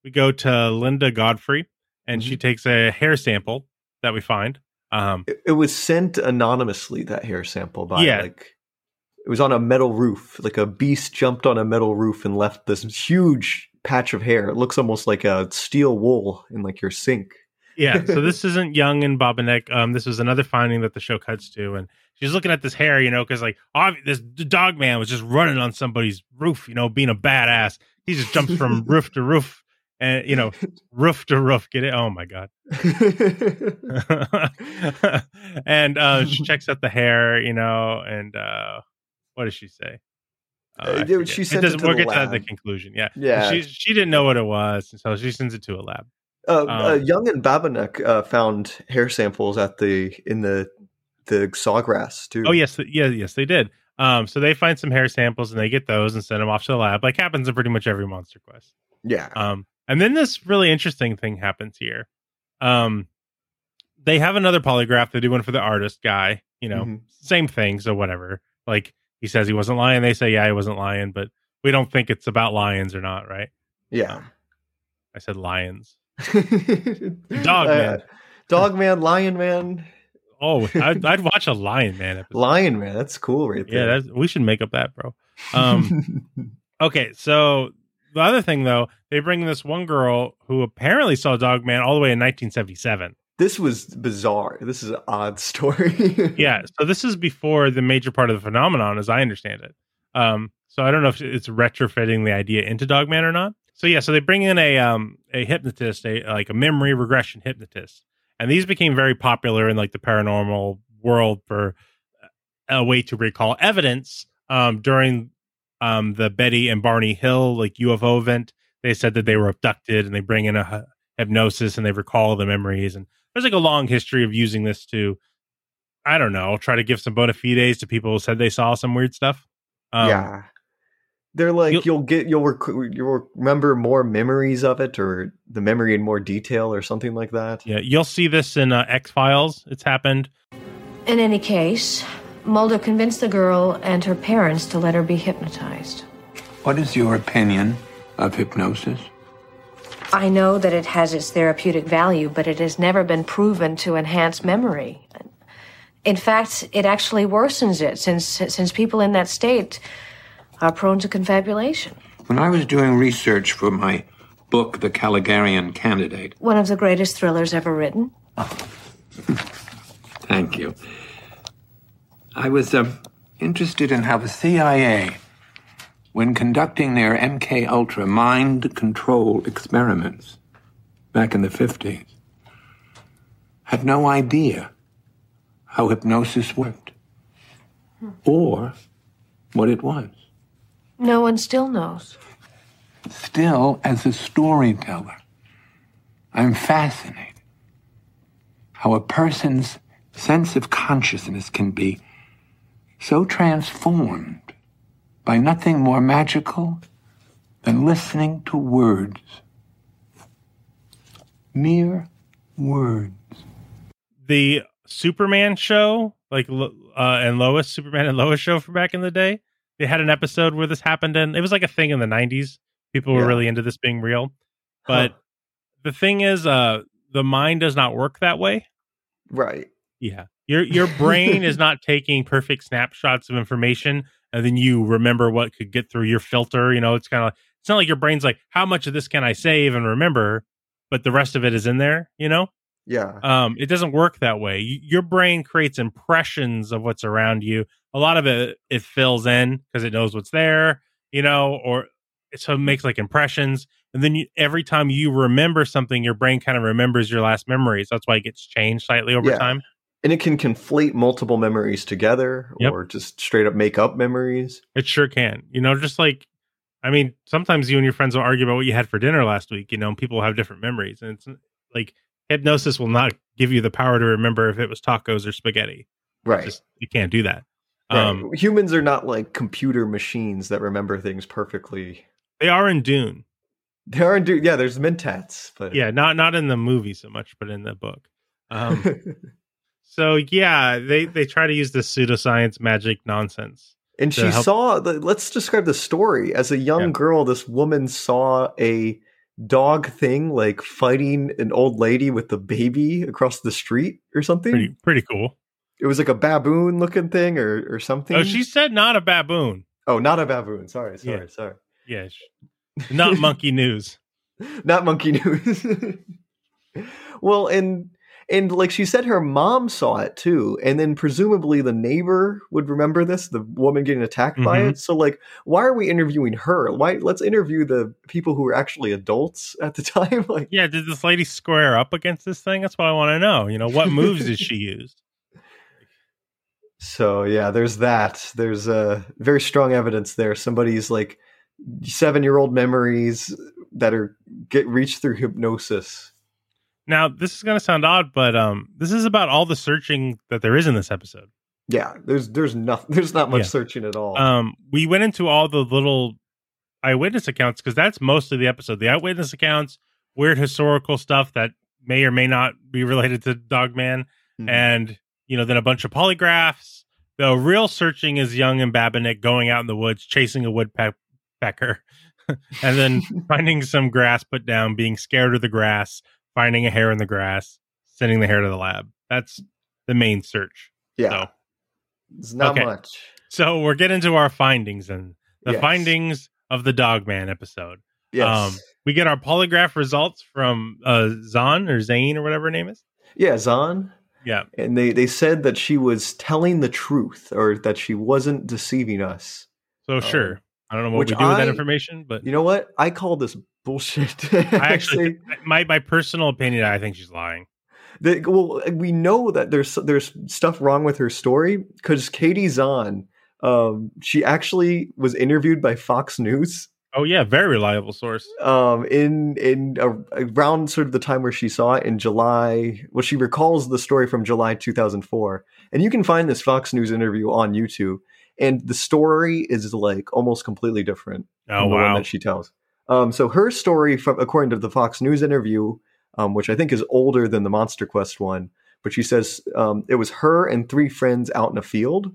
we go to Linda Godfrey, and Mm-hmm. she takes a hair sample that we find. Um, It, it was sent anonymously that hair sample by Yeah. like it was on a metal roof. Like a beast jumped on a metal roof and left this huge patch of hair. It looks almost like a steel wool in like your sink. yeah, so this isn't Young and Bobanek. Um, this was another finding that the show cuts to, and she's looking at this hair, you know, because like obvi- this dog man was just running on somebody's roof, you know, being a badass. He just jumps from roof to roof, and you know, roof to roof. Get it? Oh my god! and uh, she checks out the hair, you know, and uh, what does she say? Uh, Uh, she sent it to we'll get to the conclusion. Yeah, Yeah. She she didn't know what it was, so she sends it to a lab. Uh, Um, uh, Young and Babanek uh, found hair samples at the in the the sawgrass too. Oh yes, yeah, yes, they did. Um, so they find some hair samples and they get those and send them off to the lab, like happens in pretty much every Monster Quest. yeah. Um, and then this really interesting thing happens here. Um, they have another polygraph. They do one for the artist guy. You know, Mhm. same thing. So whatever. Like he says he wasn't lying. They say yeah, he wasn't lying, but we don't think it's about lions or not, right? Yeah. I said lions. Dog man. Dog man, lion man, Oh, I'd, I'd watch a lion man episode. lion man. That's cool, right Yeah, there. that's, we should make up that, bro. Um, okay, so the other thing though, they bring this one girl who apparently saw Dogman all the way in 1977. this was bizarre. This is an odd story. Yeah, so this is before the major part of the phenomenon, as I understand it. Um, so I don't know if it's retrofitting the idea into Dogman or not. So yeah, so they bring in a um a hypnotist, a like a memory regression hypnotist, and these became very popular in like the paranormal world for a way to recall evidence. Um, during um the Betty and Barney Hill like UFO event, they said that they were abducted, and they bring in a hypnosis and they recall the memories. And there's like a long history of using this to, I don't know, try to give some bona fides to people who said they saw some weird stuff. Um, yeah. They're like you'll- you'll, get you'll rec- you'll remember more memories of it or the memory in more detail or something like that. Yeah, you'll see this in uh, X Files. It's happened. In any case, Mulder convinced the girl and her parents to let her be hypnotized. What is your opinion of hypnosis? I know that it has its therapeutic value, but it has never been proven to enhance memory. In fact, it actually worsens it since since people in that state are prone to confabulation. When I was doing research for my book, The Caligarian Candidate, One of the greatest thrillers ever written. thank you, I was um, interested in how the CIA, when conducting their MK Ultra mind control experiments back in the 50s, had no idea how hypnosis worked or what it was. No one still knows. Still, as a storyteller, I'm fascinated how a person's sense of consciousness can be so transformed by nothing more magical than listening to words. Mere words. The Superman show, like uh, and Lois, Superman and Lois show from back in the day. They had an episode where this happened, and it was like a thing in the '90s. People were Yeah. really into this being real, but the thing is, uh, the mind does not work that way. Right. Yeah. Your your brain is not taking perfect snapshots of information and then you remember what could get through your filter. You know, it's kind of it's not like your brain's like, how much of this can I save and remember? But the rest of it is in there, you know? Yeah. Um, it doesn't work that way. Y- Your brain creates impressions of what's around you. A lot of it it fills in because it knows what's there, you know, or so it makes like impressions. And then you, every time you remember something, your brain kind of remembers your last memories. That's why it gets changed slightly over Yeah. time. And it can conflate multiple memories together Yep. or just straight up make up memories. It sure can. You know, just like I mean, sometimes you and your friends will argue about what you had for dinner last week, you know, and people have different memories. And it's like hypnosis will not give you the power to remember if it was tacos or spaghetti. Right. Just you can't do that. Right. Um Humans are not like computer machines that remember things perfectly. they are in Dune. They are do yeah, there's mentats, but Yeah, not not in the movie so much, but in the book. Um So yeah, they they try to use this pseudoscience magic nonsense. And she help- saw the let's describe the story. As a young girl, this woman saw a dog thing like fighting an old lady with the baby across the street or something. pretty pretty cool. It was like a baboon looking thing or or something. Oh, she said not a baboon. Oh, not a baboon. Sorry, sorry, Yeah. sorry. Yeah, sh- not monkey news. Not monkey news. well, and and like she said her mom saw it too and then presumably the neighbor would remember this the woman getting attacked by Mhm. it so like why are we interviewing her why let's interview the people who were actually adults at the time like Yeah, did this lady square up against this thing? That's what I want to know. You know, what moves did she use? so yeah there's that there's uh very strong evidence there somebody's like seven year old memories that are get reached through hypnosis Now, this is going to sound odd, but um, this is about all the searching that there is in this episode. yeah there's there's nothing there's not much Yeah. searching at all Um, we went into all the little eyewitness accounts because that's most of the episode. The eyewitness accounts, weird historical stuff that may or may not be related to Dogman, Mhm. and you know, then a bunch of polygraphs. The real searching is Young and Babinick going out in the woods chasing a woodpecker, and then finding some grass put down, being scared of the grass, finding a hair in the grass, sending the hair to the lab. That's the main search. yeah So, it's not okay. much so we're getting to our findings and the Yes. findings of the Dogman episode. yes Um, we get our polygraph results from uh, Zahn or Zane or whatever her name is. yeah zahn Yeah. and they they said that she was telling the truth or that she wasn't deceiving us So sure. I don't know what which we do with that information, but you know what i call this bullshit I actually, my my personal opinion, I think she's lying. The, well, we know that there's there's stuff wrong with her story because Katie Zahn, um, she actually was interviewed by Fox News Oh yeah, very reliable source. um, in in a, around sort of the time where she saw it in July. Well, she recalls the story from July 2004, and you can find this Fox News interview on YouTube. And the story is like almost completely different Oh from the one wow. that she tells. Um, so her story, from according to the Fox News interview, um, which I think is older than the Monster Quest one, but she says um, it was her and three friends out in a field,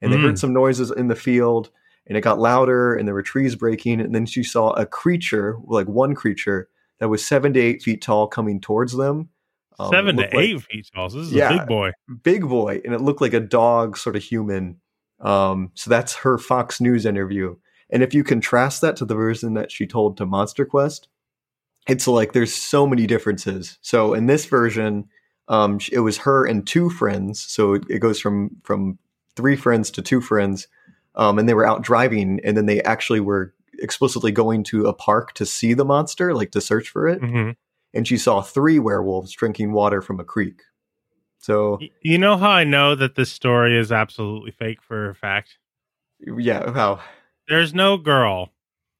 and they Mm. heard some noises in the field, and it got louder, and there were trees breaking, and then she saw a creature, like one creature that was seven to eight feet tall, coming towards them. Um, Seven to like- eight feet tall. So this is Yeah. a big boy. big boy, and it looked like a dog, sort of human. Um, so that's her Fox News interview. And if you contrast that to the version that she told to Monster Quest, it's like there's so many differences. So in this version, um, it was her and two friends. So it, it goes from from three friends to two friends, um, and they were out driving, and then they actually were explicitly going to a park to see the monster, like to search for it. hmm And she saw three werewolves drinking water from a creek. So You know how I know that this story is absolutely fake for a fact? yeah, how There's no girl,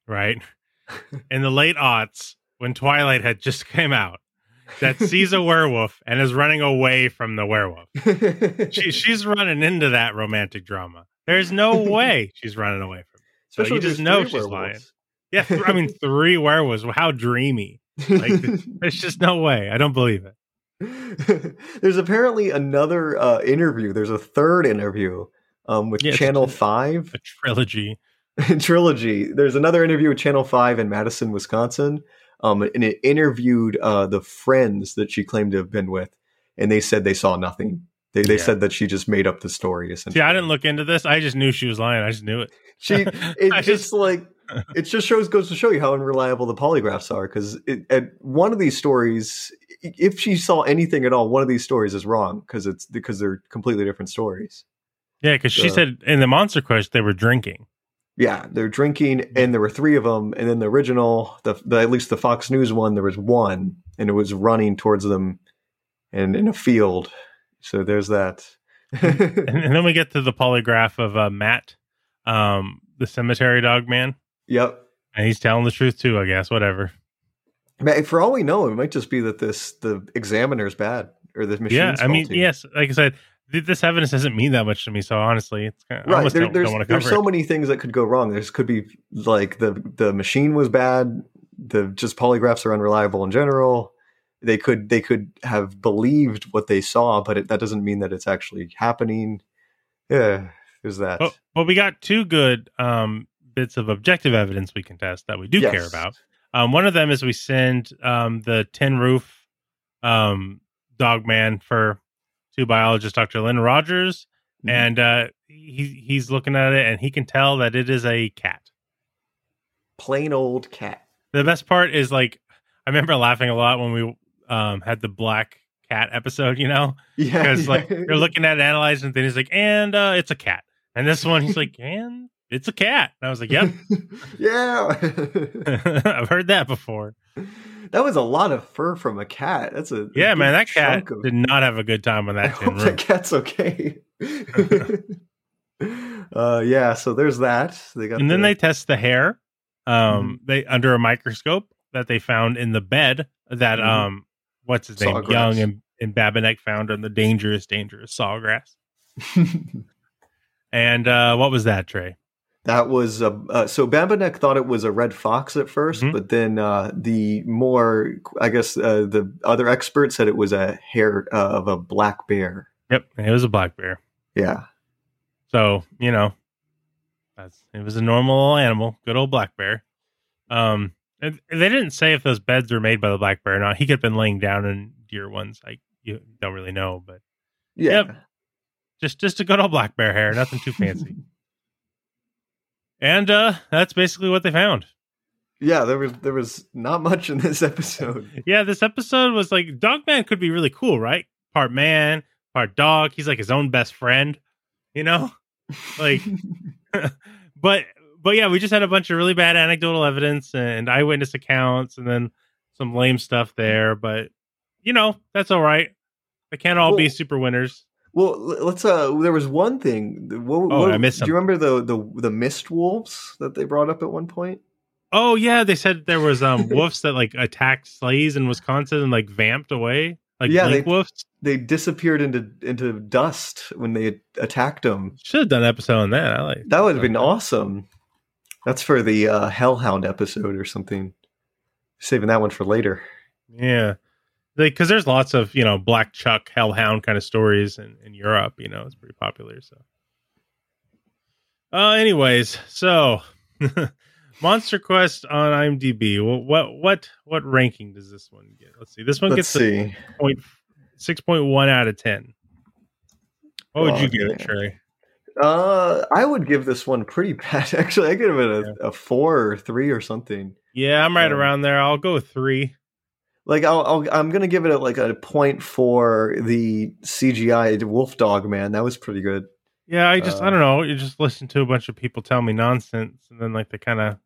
right, in the late aughts when Twilight had just came out that sees a werewolf and is running away from the werewolf. She, she's running into that romantic drama. There's no way she's running away from it. So Especially you just know she's lying. Yeah, th- I mean, three werewolves. How dreamy. Like, there's just no way. I don't believe it. There's apparently another uh, interview. There's a third interview um, with Yeah, Channel a- Five A trilogy. trilogy. There's another interview with Channel Five in Madison, Wisconsin, um, and it interviewed uh, the friends that she claimed to have been with, and they said they saw nothing. They they Yeah. said that she just made up the story. Essentially, See, I didn't look into this. I just knew she was lying. I just knew it. she it just like it just shows goes to show you how unreliable the polygraphs are because at one of these stories if she saw anything at all one of these stories is wrong because it's because they're completely different stories Yeah, because she said in the Monster Quest they were drinking. yeah they're drinking and there were three of them and then the original the, the at least the fox news one there was one and it was running towards them and in a field so there's that and, and then we get to the polygraph of uh, Matt, um, the cemetery dog man, yep and he's telling the truth too. I guess whatever. For all we know it might just be that this the examiner's bad or the machine. yeah, I mean, faulty. yes, like I said, th- this evidence doesn't mean that much to me. So honestly, it's kind of, I right there, don't, there's, don't there's so many things that could go wrong there's could be like the the machine was bad the just polygraphs are unreliable in general they could they could have believed what they saw, but it, that doesn't mean that it's actually happening. Yeah, there's that. But, but we got two good um, bits of objective evidence we can test that we do Yes. care about. Um, one of them is we send um, the tin roof um, dog man for to biologist Dr. Lynn Rogers, Mhm. and uh, he he's looking at it and he can tell that it is a cat. Plain old cat. The best part is like I remember laughing a lot when we um, had the black cat episode, you know, Yeah, because like yeah. you're looking at it, analyzing, and then he's like, and uh, it's a cat, and this one he's like, and it's a cat. And I was like, yep, yeah. I've heard that before. that was a lot of fur from a cat. That's a Yeah, man, that cat of- did not have a good time on that tin hope that cat's okay. uh, yeah, so there's that. They got And then they test the hair, um, Mm-hmm. they under a microscope that they found in the bed that Mhm. um, what's his name, Young and, and Babinek found on the dangerous, dangerous sawgrass. and uh, what was that, Trey? That was uh, uh, so Bambanek thought it was a red fox at 1st Mhm. but then uh, the more, I guess, uh, the other expert said it was a hair uh, of a black bear. Yep, it was a black bear. Yeah, So you know, that's it was a normal little animal, good old black bear. Um, and they didn't say if those beds were made by the black bear or not. He could have been laying down in deer ones. I you don't really know, but yeah. Yep. just just a good old black bear hair, nothing too fancy. and uh that's basically what they found. Yeah, there was there was not much in this episode. Yeah, this episode was like Dogman could be really cool, right? Part man, part dog. He's like his own best friend, you know? Like but but yeah, we just had a bunch of really bad anecdotal evidence and eyewitness accounts and then some lame stuff there, but you know, that's all right. They can't all be super winners. Well, let's. Uh, there was one thing. What, Oh, what- I missed Do you remember the the the mist wolves that they brought up at one point? Oh yeah, they said there was um wolves that like attacked sleighs in Wisconsin and like vamped away. Like yeah, they wolves. they disappeared into into dust when they attacked them. Should have done an episode on that. I like That would have been awesome. That's for the uh, Hellhound episode or something. Saving that one for later. Yeah. Because there's lots of, you know, Black Shuck, Hellhound kind of stories in, in Europe, you know, it's pretty popular. So, uh, anyways, so Monster Quest on IMDb. What, what, what, what ranking does this one get? Let's see. This one Let's gets see. point, 6.1 out of 10. What would Oh, you give it. Trey? Uh, I would give this one pretty bad. Actually, I give it a, a four or three or something. Yeah, I'm right Um, around there. I'll go with three. Like I'll, I'll I'm gonna give it a, like a point for the CGI Wolf Dog Man. That was pretty good. Yeah, I just Uh, I don't know. You just listen to a bunch of people tell me nonsense, and then like they kind of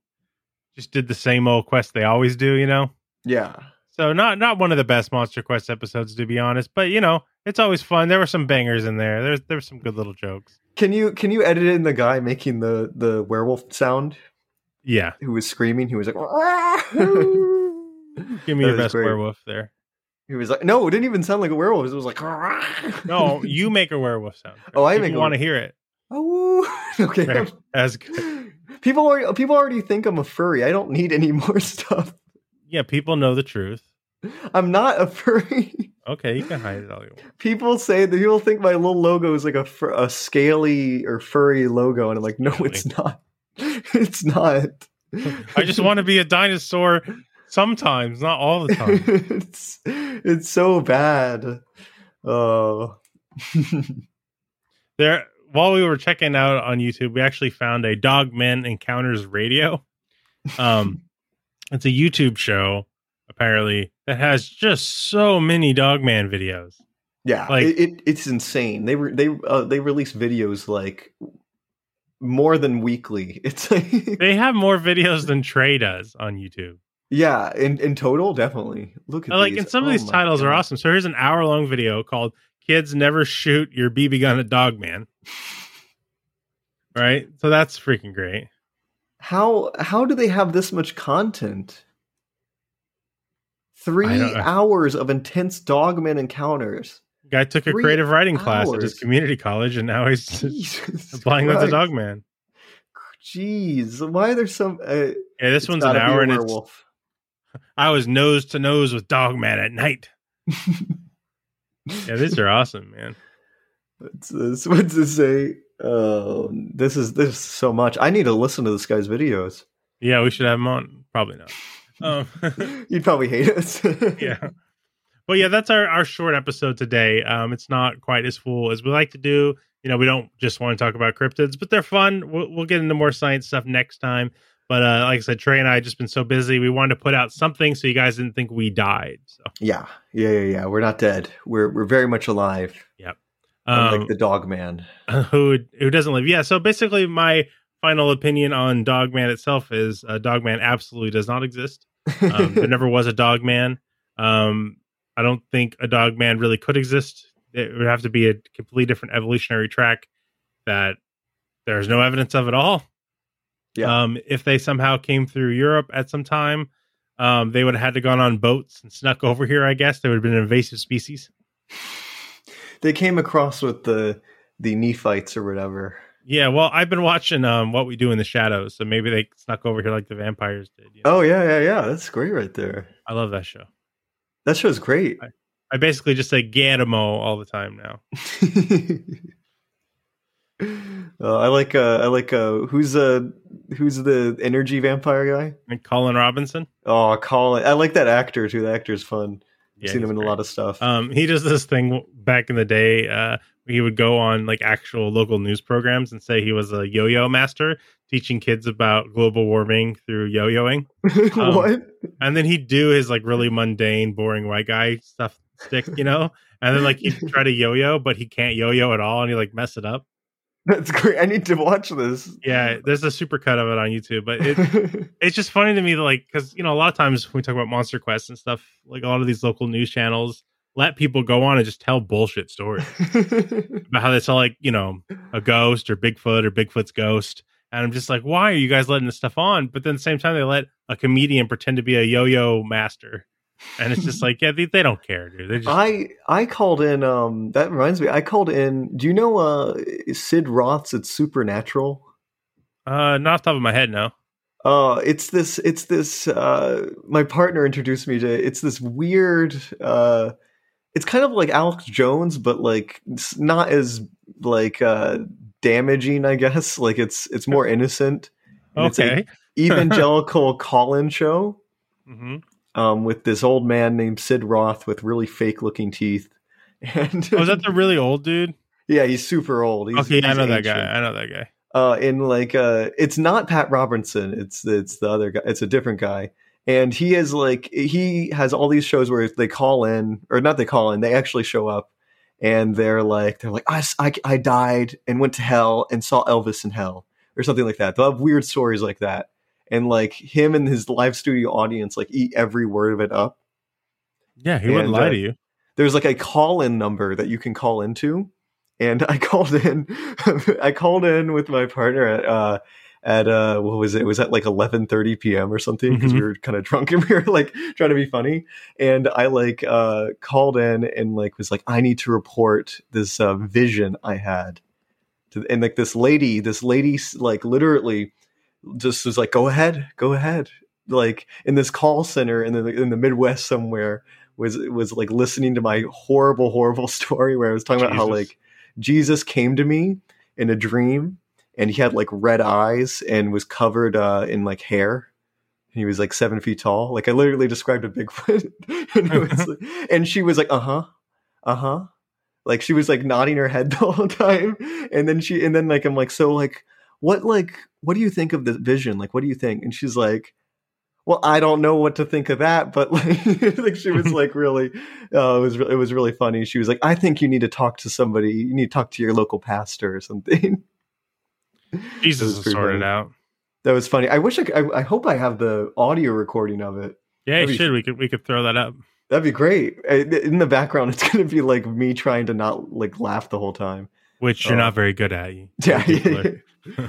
just did the same old quest they always do, you know. Yeah. So not not one of the best Monster Quest episodes to be honest, but you know it's always fun. There were some bangers in there. There's there were some good little jokes. Can you can you edit in the guy making the the werewolf sound Yeah, who was screaming? He was like, give me That your best great. werewolf there. he was like, no, it didn't even sound like a werewolf. It was like, No, you make a werewolf sound. Oh, I make want to hear it. oh, okay. There. That's good. People already people already think I'm a furry. I don't need any more stuff. Yeah, people know the truth. I'm not a furry. Okay, you can hide it all you want. People say that people think my little logo is like a fur, a scaly or furry logo, and I'm like, no, it's not. It's not. I just want to be a dinosaur sometimes, not all the time. it's it's so bad. Oh, there while we were checking out on YouTube, we actually found a Dogman Encounters Radio. Um, it's a YouTube show apparently that has just so many Dogman videos. yeah. Like- it, it it's insane. They re, they uh, they release videos like more than weekly. It's like They have more videos than Trey does on YouTube. Yeah. In in total, definitely. Look at Like, these. and some of Oh these my titles are awesome. So here's an hour long video called "Kids Never Shoot Your BB Gun at Dog Man." Right, so that's freaking great. How how do they have this much content? Three hours of intense dogman encounters. Guy took a Three creative writing class at his community college, and now he's applying to Christ. Dogman. Jeez, why are there some? Uh, Yeah, this one's an hour and it's. I was nose to nose with Dogman at night. yeah, these are awesome, man. What's this? What's this say? Oh, this is this is so much. I need to listen to this guy's videos. Yeah, we should have him on. Probably not. Um, You'd probably hate us. yeah. But yeah, that's our, our short episode today. Um, it's not quite as full as we like to do. You know, we don't just want to talk about cryptids, but they're fun. We'll, we'll get into more science stuff next time. But uh, like I said, Trey and I just been so busy. We wanted to put out something so you guys didn't think we died. So yeah, yeah, yeah, yeah. We're not dead. We're we're very much alive. Yep. Um, the dog man. who who doesn't live. Yeah. So basically, my final opinion on Dog Man itself is uh, Dogman absolutely does not exist. Um, there never was a Dogman. Um, I don't think a Dog Man really could exist. It would have to be a completely different evolutionary track that there's no evidence of at all. Yeah. Um, if they somehow came through Europe at some time, um, they would have had to gone on boats and snuck over here. I guess they would have been an invasive species. They came across with the the Nephites or whatever. Yeah, well, I've been watching um what we do in the shadows, so maybe they snuck over here like the vampires did. you know? Oh yeah, yeah, yeah. That's great right there. I love that show. That show's great. I basically just say Gatamo all the time now. Uh, I like uh I like uh who's uh who's the energy vampire guy? Colin Robinson. Oh, Colin. I like that actor too. The actor's fun. I've Yeah, seen him in a lot of stuff. Um, he does this thing back in the day. Uh, he would go on like actual local news programs and say he was a yo-yo master, teaching kids about global warming through yo-yoing. Um, what? And then he'd do his like really mundane, boring white guy stuff stick, you know. And then like he'd try to yo-yo, but he can't yo-yo at all, and he like mess it up. That's great. I need to watch this. Yeah, there's a supercut of it on YouTube, but it it's just funny to me that like because you know a lot of times when we talk about Monster Quest and stuff, like a lot of these local news channels let people go on and just tell bullshit stories about how they saw like you know a ghost or Bigfoot or Bigfoot's ghost, and I'm just like, why are you guys letting this stuff on? But then at the same time, they let a comedian pretend to be a yo-yo master, and it's just like, yeah, they, they don't care, dude. Just I I called in. Um, that reminds me. I called in. Do you know uh Sid Roth's It's Supernatural? uh not off the top of my head, no. Uh, it's this. It's this. Uh, my partner introduced me to. It's this weird. Uh, it's kind of like Alex Jones, but like it's not as like uh damaging. I guess like it's it's more innocent. And it's a Okay. evangelical call-in show. hmm um, with this old man named Sid Roth with really fake looking teeth. And Was that the really old dude? yeah, he's super old. He's, okay, I know that guy. I know that guy. Uh, and like, uh, it's not Pat Robertson. It's it's the other guy. It's a different guy. And he is like he has all these shows where they call in, or not they call in, they actually show up, and they're like they're like I, I I died and went to hell and saw Elvis in hell or something like that. They'll have weird stories like that. And like him and his live studio audience like eat every word of it up. Yeah, he wouldn't lie uh, to you. there's like a call in number that you can call into and i called in i called in with my partner at uh at uh what was it it was at like 11:30 p.m. or something because we Mhm. were kind of drunk and we were like trying to be funny and i like uh called in and like was like i need to report this uh vision i had to, and like this lady this lady like literally just was like go ahead go ahead. Like in this call center in the in the midwest somewhere was was like listening to my horrible horrible story where i was talking about how like jesus came to me in a dream and he had like red eyes and was covered uh in like hair. And he was like seven feet tall. Like i literally described a bigfoot and, was like- and she was like uh-huh uh-huh. Like she was like nodding her head the whole time. And then she and then like i'm like so like what like what do you think of the vision like what do you think and she's like well i don't know what to think of that but like, like she was like really uh, it was it was really funny she was like i think you need to talk to somebody you need to talk to your local pastor or something Jesus was will pretty sort it funny. out. that was funny i wish i could, I, I hope i have the audio recording of it Yeah, That'd you be- should. We could we could throw that up. that'd be great Uh, in the background it's gonna be like me trying to not like laugh the whole time Which you're Oh. not very good at. You. Yeah,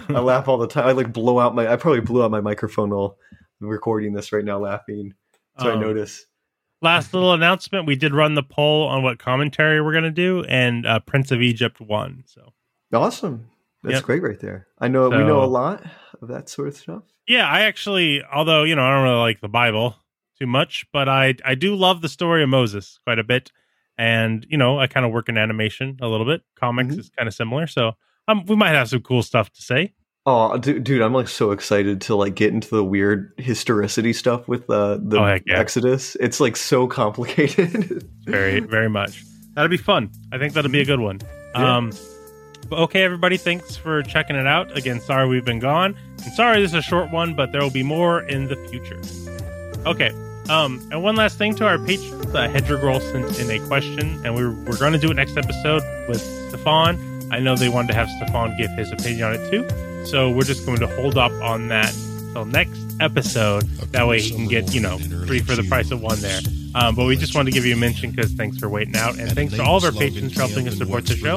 I laugh all the time. I like blow out my. I probably blew out my microphone while recording this right now, laughing. So I Um, notice. Last little announcement: we did run the poll on what commentary we're gonna do, and uh, Prince of Egypt won. So Awesome. That's Yep. great right there. I know we know a lot of that sort of stuff. yeah, I actually, although you know, I don't really like the Bible too much, but I I do love the story of Moses quite a bit, and you know I kind of work in animation a little bit. Comics is kind of similar, so um, we might have some cool stuff to say. Oh, dude, dude, I'm like so excited to like get into the weird historicity stuff with uh, the Oh, yeah. Exodus. It's like so complicated. very very much that'll be fun i think that'll be a good one Yeah. um but okay everybody thanks for checking it out again sorry we've been gone and sorry this is a short one but there will be more in the future okay um and one last thing to our patrons uh, hedger girl sent in a question and we're, we're going to do it next episode with stefan i know they wanted to have stefan give his opinion on it too. So we're just going to hold up on that till next episode. That way he can get you know three for the price of one there. um, but we just wanted to give you a mention because thanks for waiting out. And thanks to all of our patrons for helping us support the show.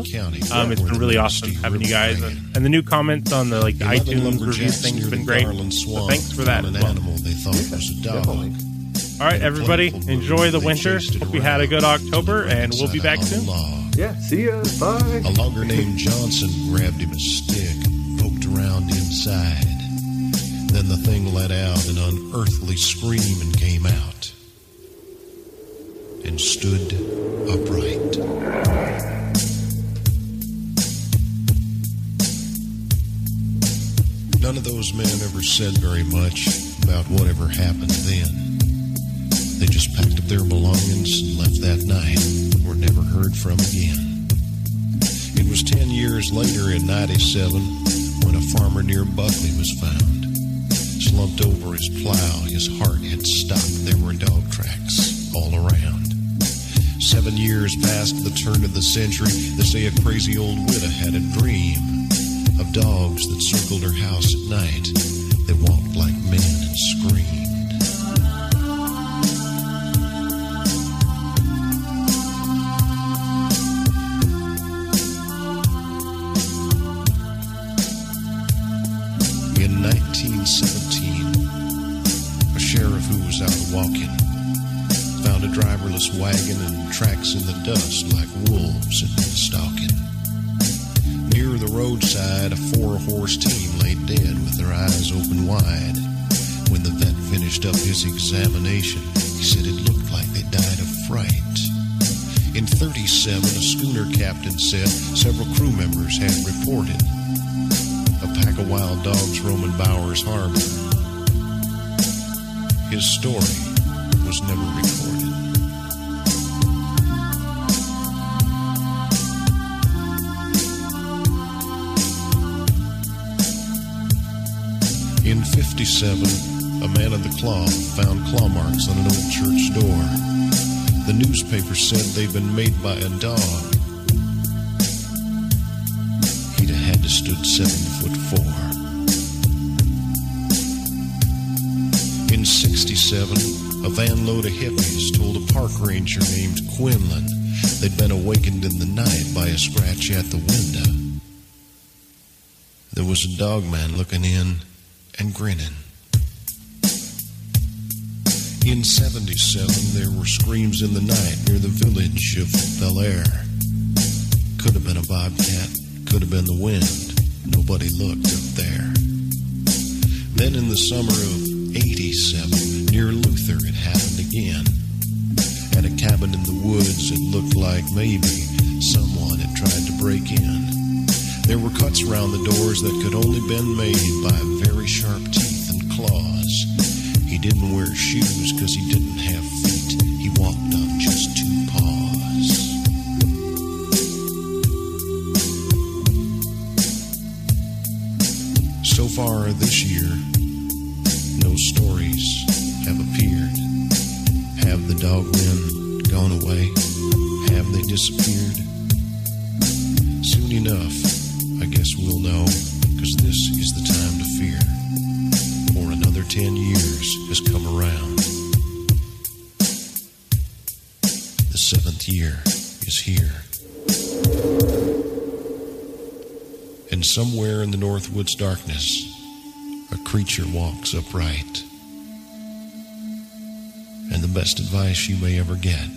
Um, it's been really awesome having you guys. and, and the new comments on the like iTunes reviews things have been great. So thanks for that as an well. animal they thought was a dog. All right, everybody, enjoy the winter. Hope you had a good October, and we'll be back soon. yeah, see ya. Bye. A logger named Johnson grabbed him a stick, and poked around inside. Then the thing let out an unearthly scream and came out. And stood upright. None of those men ever said very much about whatever happened then. They just packed up their belongings and left that night, were never heard from again. It was ten years later in 97 when a farmer near Buckley was found. Slumped over his plow, his heart had stopped. There were dog tracks all around. Seven years past the turn of the century, they say a crazy old widow had a dream of dogs that circled her house at night. They walked like men and screamed. Wagon and tracks in the dust like wolves had been stalking. Near the roadside, a four horse team lay dead with their eyes open wide. When the vet finished up his examination, he said it looked like they died of fright. In 37, a schooner captain said several crew members had reported a pack of wild dogs roaming Bowers Harbor. His story was never recorded. In 57, a man of the cloth found claw marks on an old church door. The newspaper said they'd been made by a dog. He'd have had to stood seven foot four. In 67, a van load of hippies told a park ranger named Quinlan they'd been awakened in the night by a scratch at the window. There was a dog man looking in and grinning. In 77, there were screams in the night near the village of Bellaire. Could have been a bobcat, could have been the wind. Nobody looked up there. Then in the summer of 87, near Luther, it happened again. At a cabin in the woods, it looked like maybe someone had tried to break in. There were cuts around the doors that could only been made by very sharp teeth and claws. He didn't wear shoes because he didn't have feet. He walked on just two paws. So far this year, Northwoods darkness, a creature walks upright. And the best advice you may ever get